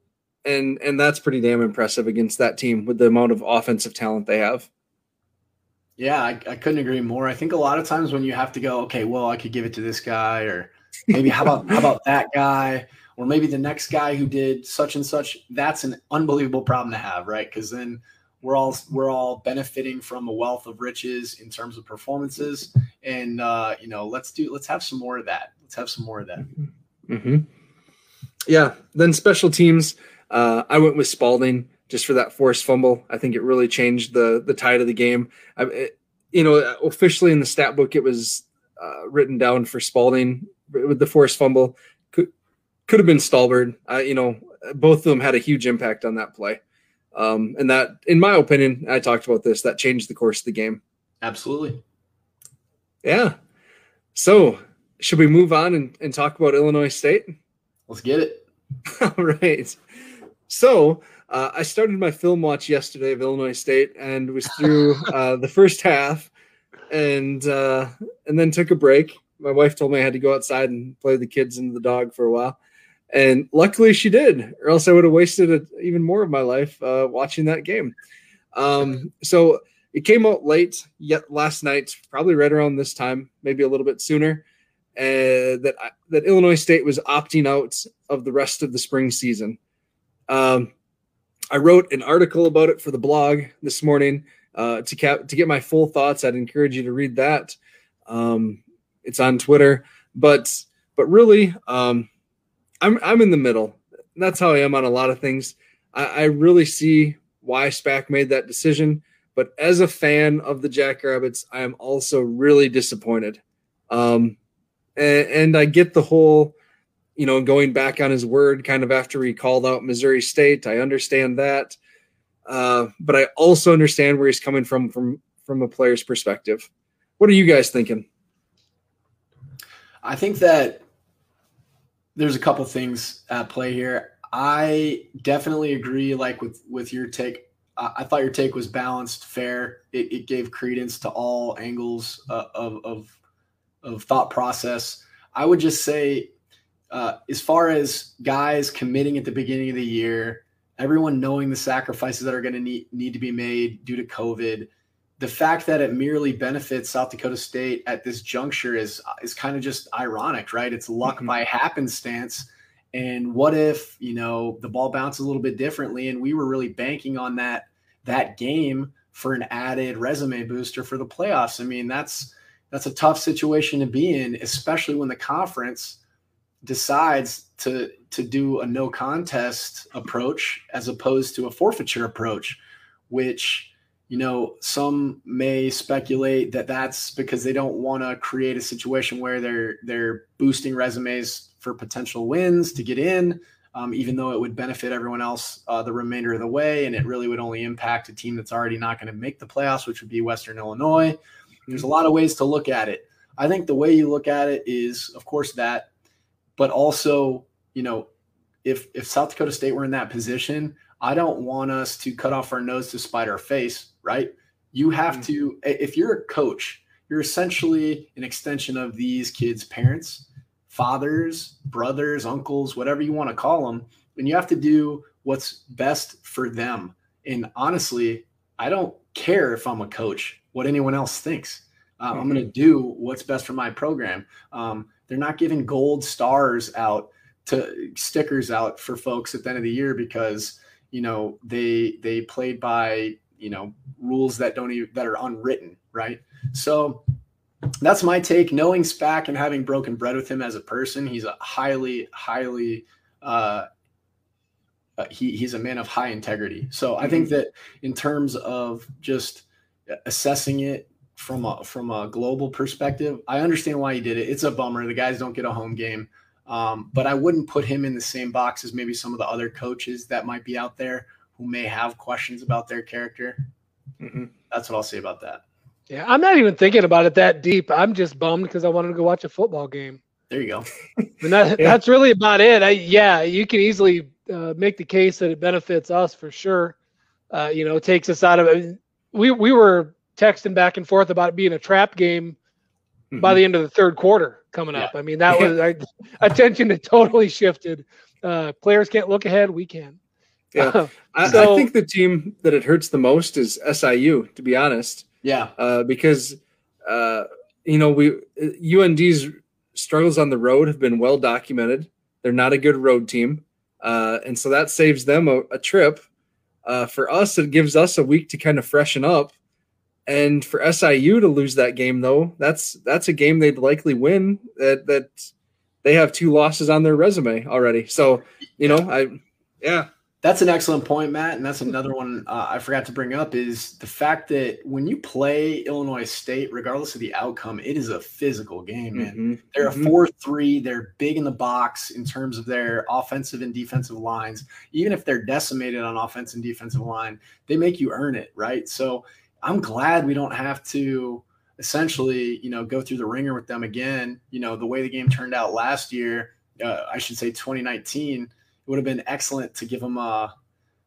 Speaker 3: and and that's pretty damn impressive against that team with the amount of offensive talent they have.
Speaker 1: Yeah, I, I, couldn't agree more. I think a lot of times when you have to go, okay, well, I could give it to this guy, or maybe how about how about that guy, or maybe the next guy who did such and such. That's an unbelievable problem to have, right? Because then we're all we're all benefiting from a wealth of riches in terms of performances, and uh, you know, let's do let's have some more of that. Let's have some more of that.
Speaker 3: Mm-hmm. Yeah. Then special teams. Uh, I went with Spalding just for that forced fumble. I think it really changed the the tide of the game. I, it, you know, officially in the stat book, it was uh, written down for Spalding with the forced fumble. Could could have been Stalbird. You know, both of them had a huge impact on that play. Um, and that, in my opinion, I talked about this. That changed the course of the game.
Speaker 1: Absolutely.
Speaker 3: Yeah. So, should we move on and, and talk about Illinois State?
Speaker 1: Let's get it.
Speaker 3: All right. So, uh, I started my film watch yesterday of Illinois State and was through uh, the first half, and uh, and then took a break. My wife told me I had to go outside and play the kids and the dog for a while, and luckily she did, or else I would have wasted a, even more of my life uh, watching that game. Um, so it came out late yet last night, probably right around this time, maybe a little bit sooner. Uh, that that Illinois State was opting out of the rest of the spring season. Um, I wrote an article about it for the blog this morning. Uh, to cap to get my full thoughts, I'd encourage you to read that. Um, it's on Twitter, but but really, um, I'm I'm in the middle. That's how I am on a lot of things. I, I really see why Spack made that decision, but as a fan of the Jackrabbits, I am also really disappointed. Um, and, and I get the whole you know, going back on his word kind of after he called out Missouri State. I understand that. Uh, but I also understand where he's coming from from from a player's perspective. What are you guys thinking?
Speaker 1: I think that there's a couple of things at play here. I definitely agree, like with with your take. I, thought your take was balanced, fair. It, it gave credence to all angles uh, of, of of thought process. I would just say uh, as far as guys committing at the beginning of the year, everyone knowing the sacrifices that are going to need, need to be made due to COVID, the fact that it merely benefits South Dakota State at this juncture is is kind of just ironic, right? It's luck mm-hmm. by happenstance. And what if you know the ball bounces a little bit differently, and we were really banking on that that game for an added resume booster for the playoffs? I mean, that's that's a tough situation to be in, especially when the conference decides to to do a no contest approach as opposed to a forfeiture approach, which you know, some may speculate that that's because they don't want to create a situation where they're they're boosting resumes for potential wins to get in, um, even though it would benefit everyone else uh, the remainder of the way, and it really would only impact a team that's already not going to make the playoffs, which would be Western Illinois. There's a lot of ways to look at it. I think the way you look at it is, of course, that, but also, you know, if if South Dakota State were in that position, I don't want us to cut off our nose to spite our face, right? You have mm-hmm. to, if you're a coach, you're essentially an extension of these kids' parents, fathers, brothers, uncles, whatever you want to call them. And you have to do what's best for them. And honestly, I don't care if I'm a coach, what anyone else thinks. Um, mm-hmm. I'm going to do what's best for my program. Um, they're not giving gold stars out to stickers out for folks at the end of the year because you know they they played by you know rules that don't even that are unwritten right? So that's my take. Knowing Spack and having broken bread with him as a person he's a highly highly uh, uh he, he's a man of high integrity. So i think mm-hmm. that in terms of just assessing it from a from a global perspective i understand why he did it. It's a bummer. The guys don't get a home game. Um, but I wouldn't put him in the same box as maybe some of the other coaches that might be out there who may have questions about their character. Mm-hmm. That's what I'll say about that.
Speaker 4: Yeah, I'm not even thinking about it that deep. I'm just bummed because I wanted to go watch a football game.
Speaker 1: There you go.
Speaker 4: and that, yeah. that's really about it. I, yeah, you can easily uh, make the case that it benefits us for sure. Uh, you know, takes us out of it. We we were texting back and forth about it being a trap game mm-hmm. by the end of the third quarter coming yeah. up. I mean, that was our attention had totally shifted. Uh, players can't look ahead; we can.
Speaker 3: Yeah, I, so, I, think the team that it hurts the most is SIU. To be honest,
Speaker 1: yeah,
Speaker 3: uh, because uh, you know we UND's struggles on the road have been well documented. They're not a good road team, uh, and so that saves them a, a trip. Uh, for us, it gives us a week to kind of freshen up and for SIU to lose that game, though, that's that's a game they'd likely win. That that they have two losses on their resume already. So you know, I yeah.
Speaker 1: That's an excellent point, Matt, and that's another one uh, I forgot to bring up is the fact that when you play Illinois State, regardless of the outcome, it is a physical game, man. Mm-hmm. They're mm-hmm. a four-three. They're big in the box in terms of their offensive and defensive lines. Even if they're decimated on offense and defensive line, they make you earn it, right? So I'm glad we don't have to essentially, you know, go through the ringer with them again. You know, the way the game turned out last year, uh, I should say 2019, it would have been excellent to give them a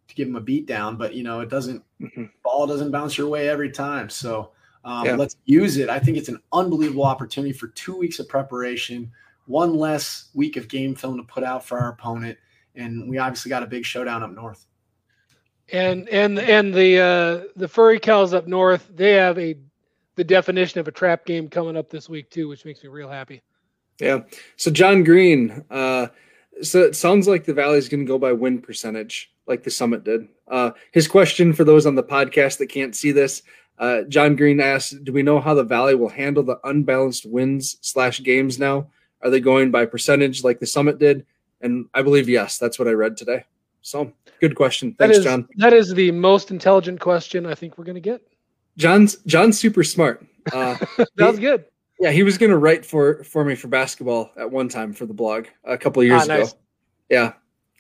Speaker 1: to give them a beat down, but you know, it doesn't mm-hmm. ball doesn't bounce your way every time. So um, yeah. let's use it. I think it's an unbelievable opportunity for two weeks of preparation, one less week of game film to put out for our opponent, and we obviously got a big showdown up north.
Speaker 4: And and and the uh, the furry cows up north, they have a the definition of a trap game coming up this week too, which makes me real happy.
Speaker 3: Yeah. So John Green, uh, so it sounds like the Valley is going to go by win percentage, like the Summit did. Uh, his question for those on the podcast that can't see this, uh, John Green asked, "Do we know how the Valley will handle the unbalanced wins slash games now? Are they going by percentage like the Summit did?" And I believe yes. That's what I read today. So good question. Thanks, John.
Speaker 4: That is the most intelligent question I think we're going to get.
Speaker 3: John's John's super smart. Uh,
Speaker 4: that was good.
Speaker 3: Yeah, he was going to write for for me for basketball at one time for the blog a couple of years ah, nice. ago. Yeah.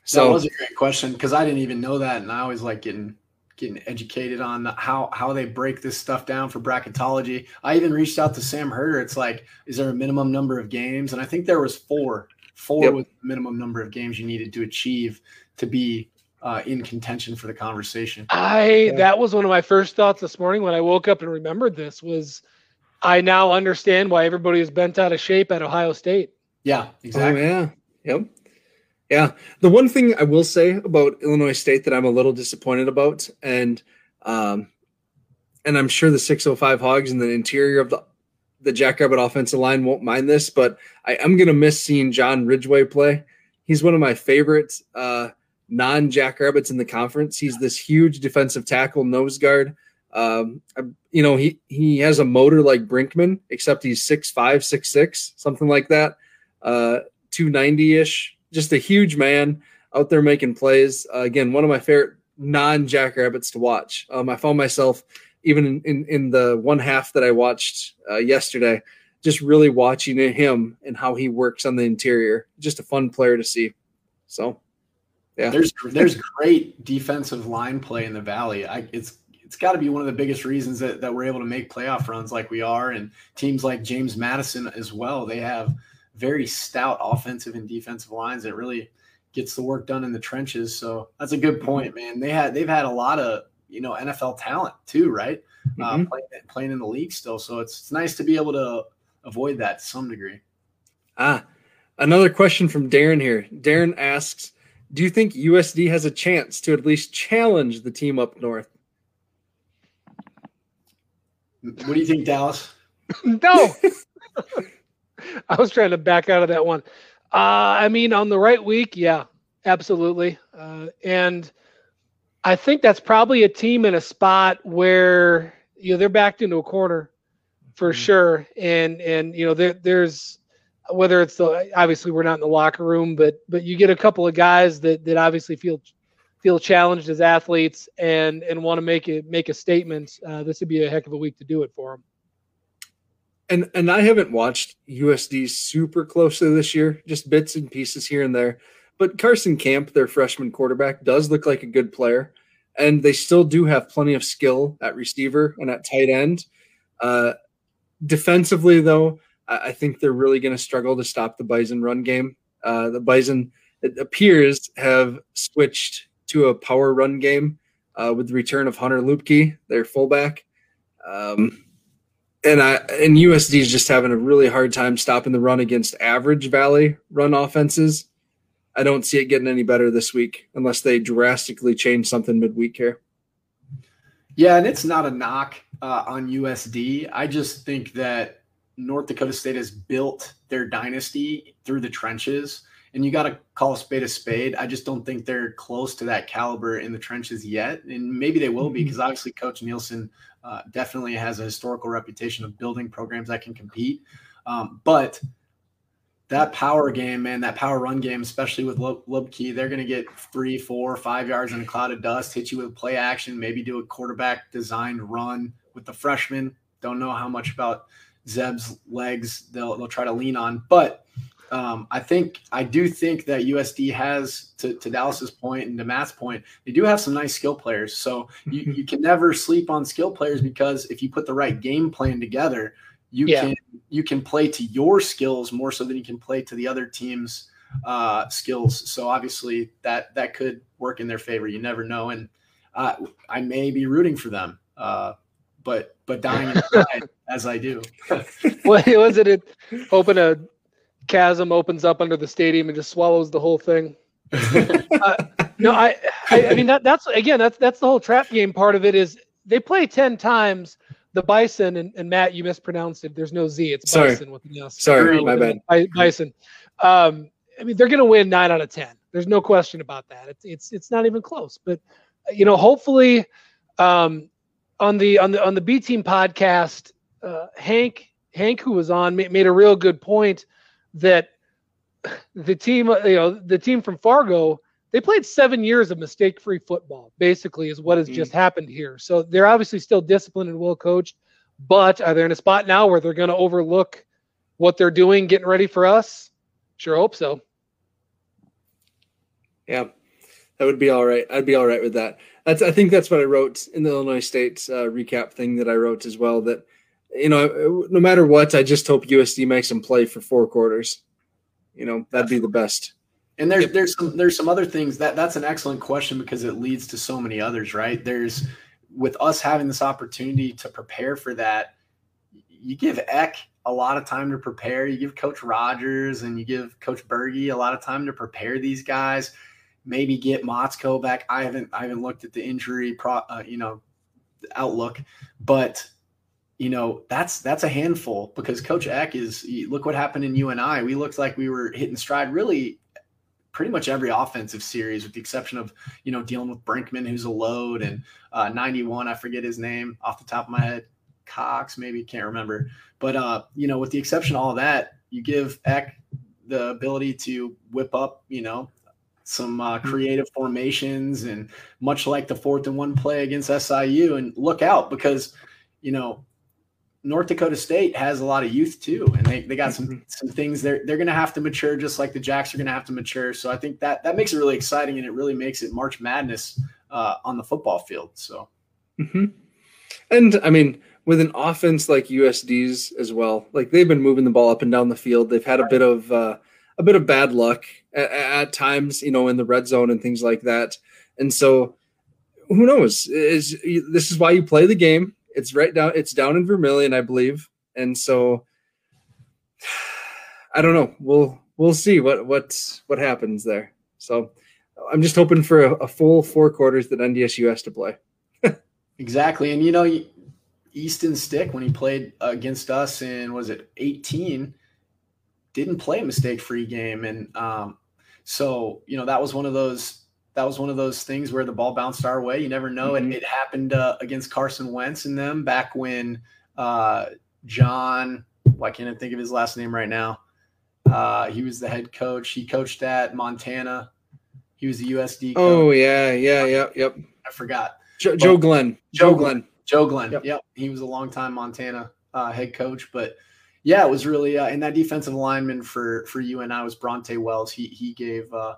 Speaker 1: So that was a great question because I didn't even know that, and I always like getting getting educated on how how they break this stuff down for bracketology. I even reached out to Sam Herder. It's like, is there a minimum number of games? And I think there was four. Four yep. was the minimum number of games you needed to achieve to be uh, in contention for the conversation.
Speaker 4: I that was one of my first thoughts this morning when I woke up and remembered this was I now understand why everybody is bent out of shape at Ohio State.
Speaker 1: Yeah, exactly.
Speaker 3: Oh, yeah. Yep. Yeah. The one thing I will say about Illinois State that I'm a little disappointed about, and um, and I'm sure the 605 Hogs and the interior of the the Jackrabbit offensive line won't mind this, but I am gonna miss seeing John Ridgeway play he's one of my favorite uh, non Jackrabbits in the conference. He's this huge defensive tackle, nose guard. Um, you know, he he has a motor like Brinkman, except he's six five, six six, something like that. Uh, 290 ish, just a huge man out there making plays. Uh, again, one of my favorite non Jackrabbits to watch. Um, I found myself even in, in, in the one half that I watched uh, yesterday, just really watching him and how he works on the interior. Just a fun player to see. So, yeah,
Speaker 1: there's there's great defensive line play in the Valley. I, it's it's got to be one of the biggest reasons that, that we're able to make playoff runs like we are, and teams like James Madison as well. They have very stout offensive and defensive lines that really gets the work done in the trenches. So that's a good point, man. They had they've had a lot of you know NFL talent too, right? Uh, mm-hmm. Uh, playing, playing in the league still, so it's it's nice to be able to avoid that to some degree.
Speaker 3: Ah, another question from Darren here. Darren asks, "Do you think USD has a chance to at least challenge the team up north?"
Speaker 1: What do you think, Dallas?
Speaker 4: no. I was trying to back out of that one. Uh, I mean, on the right week, yeah, absolutely. Uh, and I think that's probably a team in a spot where you know they're backed into a corner for mm-hmm. sure. And and you know there, there's whether it's the obviously we're not in the locker room, but but you get a couple of guys that that obviously feel feel challenged as athletes and and want to make it make a statement. Uh, this would be a heck of a week to do it for them.
Speaker 3: And and I haven't watched USD super closely this year, just bits and pieces here and there. But Carson Camp, their freshman quarterback, does look like a good player, and they still do have plenty of skill at receiver and at tight end. Uh, defensively, though, I think they're really going to struggle to stop the Bison run game. Uh, the Bison, it appears, have switched to a power run game uh, with the return of Hunter Luepke, their fullback. Um, and I and USD is just having a really hard time stopping the run against average Valley run offenses. I don't see it getting any better this week unless they drastically change something midweek here.
Speaker 1: Yeah, and it's not a knock uh, on USD. I just think that North Dakota State has built their dynasty through the trenches, and you got to call a spade a spade. I just don't think they're close to that caliber in the trenches yet, and maybe they will be because mm-hmm. obviously Coach Nielson uh, definitely has a historical reputation of building programs that can compete. Um, but that power game, man, that power run game, especially with Luepke, they're going to get three, four, five yards in a cloud of dust, hit you with play action, maybe do a quarterback designed run with the freshman. Don't know how much about Zeb's legs they'll, they'll try to lean on. But um, I think, I do think that USD has, to, to Dallas's point and to Matt's point, they do have some nice skill players. So you, you can never sleep on skill players because if you put the right game plan together, you yeah. can you can play to your skills more so than you can play to the other team's uh, skills. So obviously that that could work in their favor. You never know, and uh, I may be rooting for them, uh, but but dying inside as I do.
Speaker 4: what was it? Hoping a chasm opens up under the stadium and just swallows the whole thing. Uh, no, I, I, I mean that that's again that's that's the whole trap game part of it is they play ten times the bison and, and, Matt, you mispronounced it. There's no Z. It's
Speaker 3: Sorry.
Speaker 4: bison with
Speaker 3: an S. Sorry, my bad.
Speaker 4: Bison. Um, I mean, they're going to win nine out of ten. There's no question about that. It's it's it's not even close. But you know, hopefully, um, on the on the on the B Team podcast, uh, Hank Hank, who was on, made, made a real good point that the team, you know, the team from Fargo they played seven years of mistake free football, basically, is what has mm. just happened here. So they're obviously still disciplined and well coached, but are they in a spot now where they're going to overlook what they're doing, getting ready for us? Sure hope so.
Speaker 3: Yeah, that would be all right. I'd be all right with that. That's I think that's what I wrote in the Illinois State uh, recap thing that I wrote as well. That you know, no matter what, I just hope USD makes them play for four quarters. You know, that'd be the best.
Speaker 1: And there's there's some there's some other things that that's an excellent question because it leads to so many others, right? There's with us having this opportunity to prepare for that, you give Eck a lot of time to prepare. You give Coach Rogers and you give Coach Berge a lot of time to prepare these guys. Maybe get Motzko back. I haven't I haven't looked at the injury pro, uh, you know outlook, but you know that's that's a handful because Coach Eck is look what happened in UNI. We looked like we were hitting stride really pretty much every offensive series, with the exception of you know dealing with Brinkman, who's a load, and uh, 91. I forget his name off the top of my head. Cox, maybe can't remember. But uh, you know, with the exception of all that, you give Eck the ability to whip up, you know, some uh, mm-hmm. creative formations, and much like the fourth and one play against SIU. And look out because you know North Dakota State has a lot of youth too, and they, they got some mm-hmm. some things they're they're going to have to mature just like the Jacks are going to have to mature. So I think that that makes it really exciting, and it really makes it March Madness uh, on the football field. So,
Speaker 3: mm-hmm. and I mean, with an offense like USD's as well, like they've been moving the ball up and down the field. They've had a bit of uh, a bit of bad luck at, at, times, you know, in the red zone and things like that. And so, who knows? Is this is why you play the game? It's right down. It's down in Vermillion, I believe. And so, I don't know. We'll we'll see what what what happens there. So, I'm just hoping for a, a full four quarters that NDSU has to play.
Speaker 1: exactly, and you know, Easton Stick when he played against us in was it 18 didn't play a mistake free game and um, so you know that was one of those that was one of those things where the ball bounced our way you never know mm-hmm. it, it happened uh, against Carson Wentz and them back when uh, John why can't I think of his last name right now uh, he was the head coach he coached at Montana he was the USD
Speaker 3: coach. oh yeah yeah yeah yep
Speaker 1: I forgot
Speaker 3: Joe, Joe Glenn
Speaker 1: Joe, Glenn Joe Glenn. Yep. yep. He was a longtime Montana uh, head coach, but yeah, it was really uh, in that defensive lineman for for you and I was Bronte Wells. He he gave uh,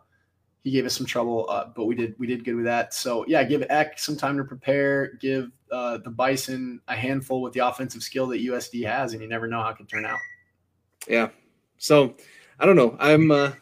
Speaker 1: he gave us some trouble, uh, but we did we did good with that. So yeah, give Eck some time to prepare. Give uh, the Bison a handful with the offensive skill that USD has, and you never know how it can turn out.
Speaker 3: Yeah. So I don't know. I'm uh,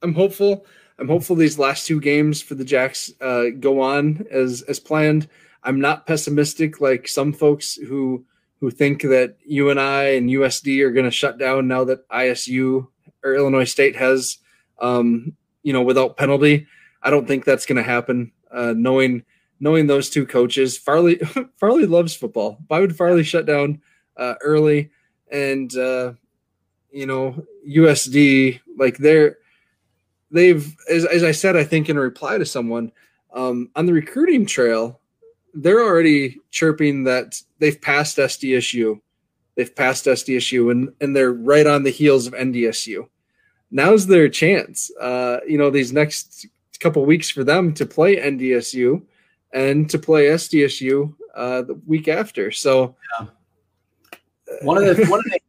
Speaker 3: I'm hopeful. I'm hopeful these last two games for the Jacks uh, go on as as planned. I'm not pessimistic like some folks who who think that UNI and USD are going to shut down now that ISU or Illinois State has, um, you know, without penalty. I don't think that's going to happen. Uh, knowing knowing those two coaches, Farley Farley loves football. Why would Farley shut down uh, early? And uh, you know, USD like they're they've as, as I said, I think in reply to someone um, on the recruiting trail, they're already chirping that they've passed SDSU. They've passed SDSU and, and they're right on the heels of NDSU. Now's their chance. Uh, you know, these next couple weeks for them to play NDSU and to play SDSU uh, the week after. So, yeah.
Speaker 1: one of the one of the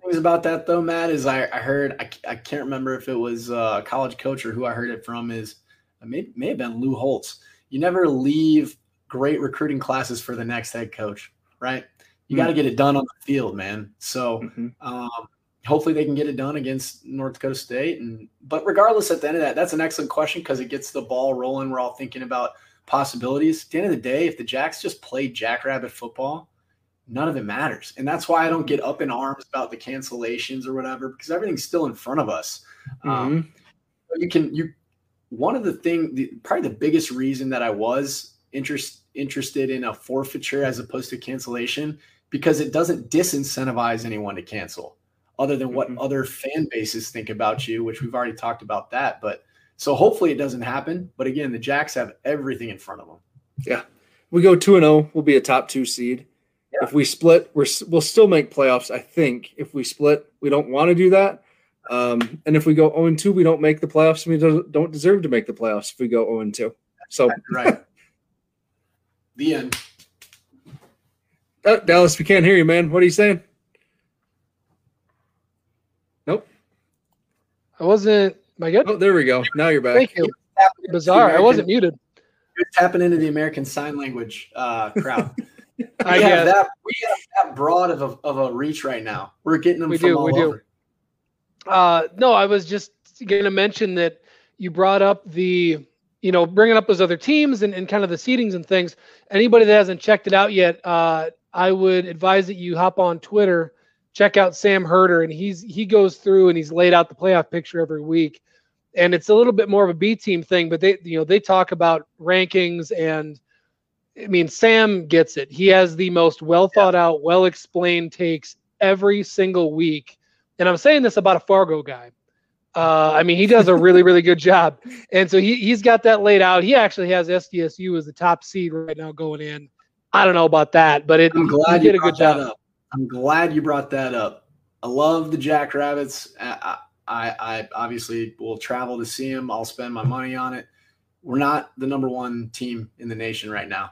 Speaker 1: things about that though, Matt, is I, I heard I, I can't remember if it was a college coach or who I heard it from is it may may have been Lou Holtz. You never leave great recruiting classes for the next head coach, right? You mm-hmm. got to get it done on the field, man. So mm-hmm. um, hopefully they can get it done against North Dakota State. And but regardless, at the end of that, that's an excellent question because it gets the ball rolling. We're all thinking about possibilities. At the end of the day, if the Jacks just played Jackrabbit football, none of it matters. And that's why I don't get up in arms about the cancellations or whatever because everything's still in front of us. Um, mm-hmm. Um, you can you one of the thing the, probably the biggest reason that I was interest interested in a forfeiture as opposed to cancellation because it doesn't disincentivize anyone to cancel other than what mm-hmm. other fan bases think about you which we've already talked about that but so hopefully it doesn't happen but again the jacks have everything in front of them
Speaker 3: yeah we go 2 and 0 we'll be a top 2 seed yeah. if we split we're we'll still make playoffs i think if we split we don't want to do that um, and if we go 0 2 we don't make the playoffs we don't deserve to make the playoffs if we go 0 2 so
Speaker 1: right the end.
Speaker 3: Oh, Dallas, we can't hear you, man. What are you saying? Nope.
Speaker 4: I wasn't. Am I good?
Speaker 3: Oh, there we go. Now you're back.
Speaker 4: Thank you. Bizarre. I wasn't muted.
Speaker 1: You're tapping into the American Sign Language uh, crowd. I have that. We have that broad of a, of a reach right now. We're getting them we from do, all we over.
Speaker 4: Do. Uh, no, I was just going to mention that you brought up the you know, bringing up those other teams and, and kind of the seedings and things. Anybody that hasn't checked it out yet, uh, I would advise that you hop on Twitter, check out Sam Herder, and he's he goes through and he's laid out the playoff picture every week. And it's a little bit more of a B team thing, but they you know they talk about rankings and I mean Sam gets it. He has the most well thought out, well explained takes every single week. And I'm saying this about a Fargo guy. Uh, I mean, he does a really, really good job. And so he, he's got that laid out. He actually has SDSU as the top seed right now going in. I don't know about that, but it,
Speaker 1: I'm glad you did a good job. Up. I'm glad you brought that up. I love the Jackrabbits. I, I, I obviously will travel to see them. I'll spend my money on it. We're not the number one team in the nation right now.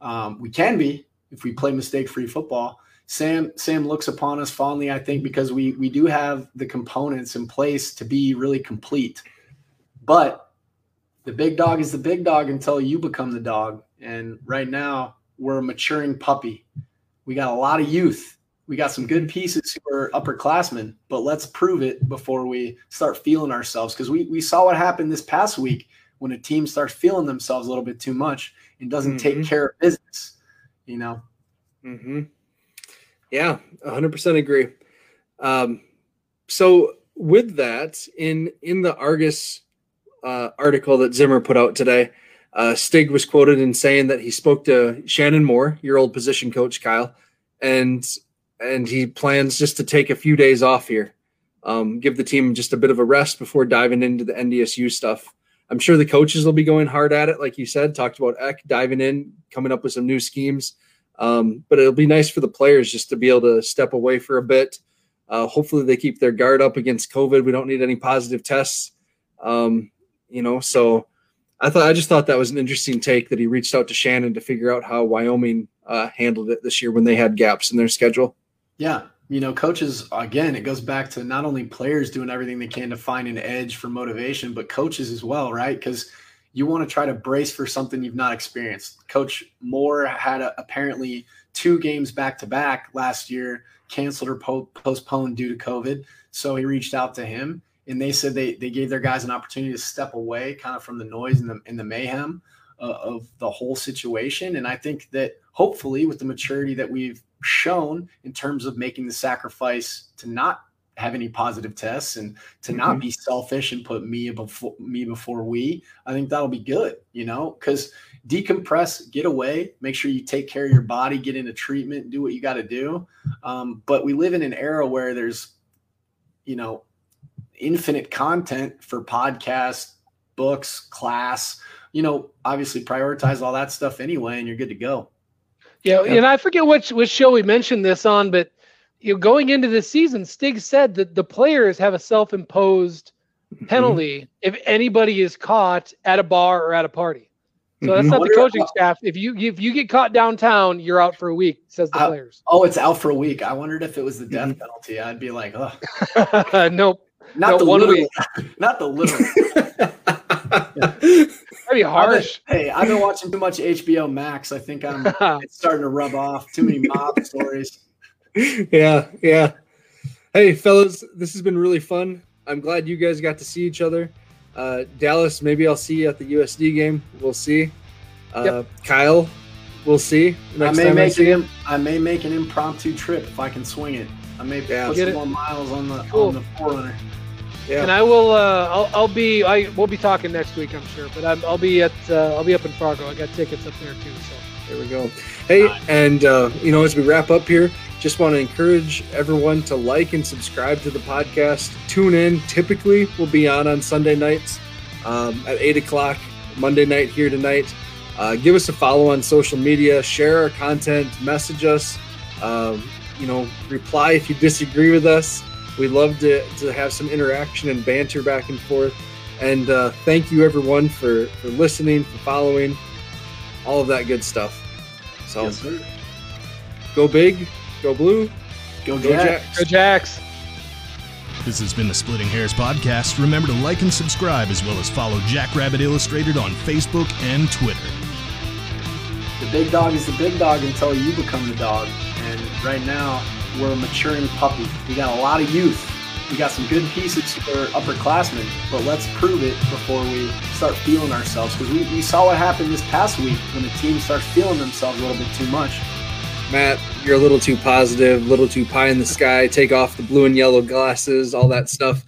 Speaker 1: Um, we can be if we play mistake-free football. Sam Sam looks upon us fondly, I think, because we we do have the components in place to be really complete. But the big dog is the big dog until you become the dog. And right now, we're a maturing puppy. We got a lot of youth. We got some good pieces who are upperclassmen, but let's prove it before we start feeling ourselves. Because we, we saw what happened this past week when a team starts feeling themselves a little bit too much and doesn't mm-hmm. take care of business, you know?
Speaker 3: Mm-hmm. Yeah, 100% agree. Um, so with that, in in the Argus uh, article that Zimmer put out today, uh, Stig was quoted in saying that he spoke to Shannon Moore, your old position coach, Kyle, and and he plans just to take a few days off here, um, give the team just a bit of a rest before diving into the NDSU stuff. I'm sure the coaches will be going hard at it, like you said. Talked about Eck diving in, coming up with some new schemes. Um, but it'll be nice for the players just to be able to step away for a bit. Uh, hopefully, they keep their guard up against COVID. We don't need any positive tests. Um, you know, so I thought I just thought that was an interesting take that he reached out to Shannon to figure out how Wyoming uh, handled it this year when they had gaps in their schedule.
Speaker 1: Yeah, you know, coaches again, it goes back to not only players doing everything they can to find an edge for motivation, but coaches as well, right? Because you want to try to brace for something you've not experienced. Coach Moore had a, apparently two games back to back last year, canceled or po- postponed due to COVID. So he reached out to him and they said they they gave their guys an opportunity to step away kind of from the noise and the, and the mayhem uh, of the whole situation and i think that hopefully with the maturity that we've shown in terms of making the sacrifice to not have any positive tests and to mm-hmm. not be selfish and put me before me before we i think that'll be good you know because decompress get away make sure you take care of your body get into treatment do what you got to do um, but we live in an era where there's you know infinite content for podcasts, books, class. You know, obviously prioritize all that stuff anyway, and you're good to go.
Speaker 4: Yeah, yeah. and I forget which which show we mentioned this on, but you know, going into the season, Stig said that the players have a self-imposed mm-hmm. penalty mm-hmm. if anybody is caught at a bar or at a party. So mm-hmm. that's not the coaching staff. If you if you get caught downtown, you're out for a week. Says the uh, players.
Speaker 1: Oh, it's out for a week. I wondered if it was the death mm-hmm. penalty. I'd be like, oh.
Speaker 4: nope.
Speaker 1: Not no, the week. Not the little.
Speaker 4: That'd be harsh.
Speaker 1: Been, hey, I've been watching too much HBO Max. I think I'm it's starting to rub off. Too many mob stories.
Speaker 3: Yeah, yeah. Hey, fellas, this has been really fun. I'm glad you guys got to see each other. Uh, Dallas, maybe I'll see you at the USD game. We'll see. Uh, yep. Kyle, we'll see.
Speaker 1: I may make I an, I may make an impromptu trip if I can swing it. I may yeah, put some it. more miles on the cool. on the 4Runner.
Speaker 4: Yeah. And I will. Uh, I'll, I'll be. I we'll be talking next week, I'm sure. But i will be at. Uh, I'll be up in Fargo. I got tickets up there too. So
Speaker 3: there we go. Hey, and uh, you know, as we wrap up here, just want to encourage everyone to like and subscribe to the podcast. Tune in. Typically, we'll be on on Sunday nights um, at eight o'clock. Monday night here tonight. Uh, give us a follow on social media. Share our content. Message us. Um, you know, reply if you disagree with us. We love to, to have some interaction and banter back and forth. And uh, thank you, everyone, for, for listening, for following, all of that good stuff. So, yes, go big, go blue,
Speaker 1: go, go Jacks.
Speaker 4: Jacks. Go Jacks.
Speaker 2: This has been the Splitting Hairs Podcast. Remember to like and subscribe, as well as follow Jackrabbit Illustrated on Facebook and Twitter.
Speaker 1: The big dog is the big dog until you become the dog. And right now, we're a maturing puppy. We got a lot of youth. We got some good pieces for upperclassmen, but let's prove it before we start feeling ourselves. Because we, we saw what happened this past week when the team starts feeling themselves a little bit too much.
Speaker 3: Matt, you're a little too positive, a little too pie in the sky. Take off the blue and yellow glasses, all that stuff.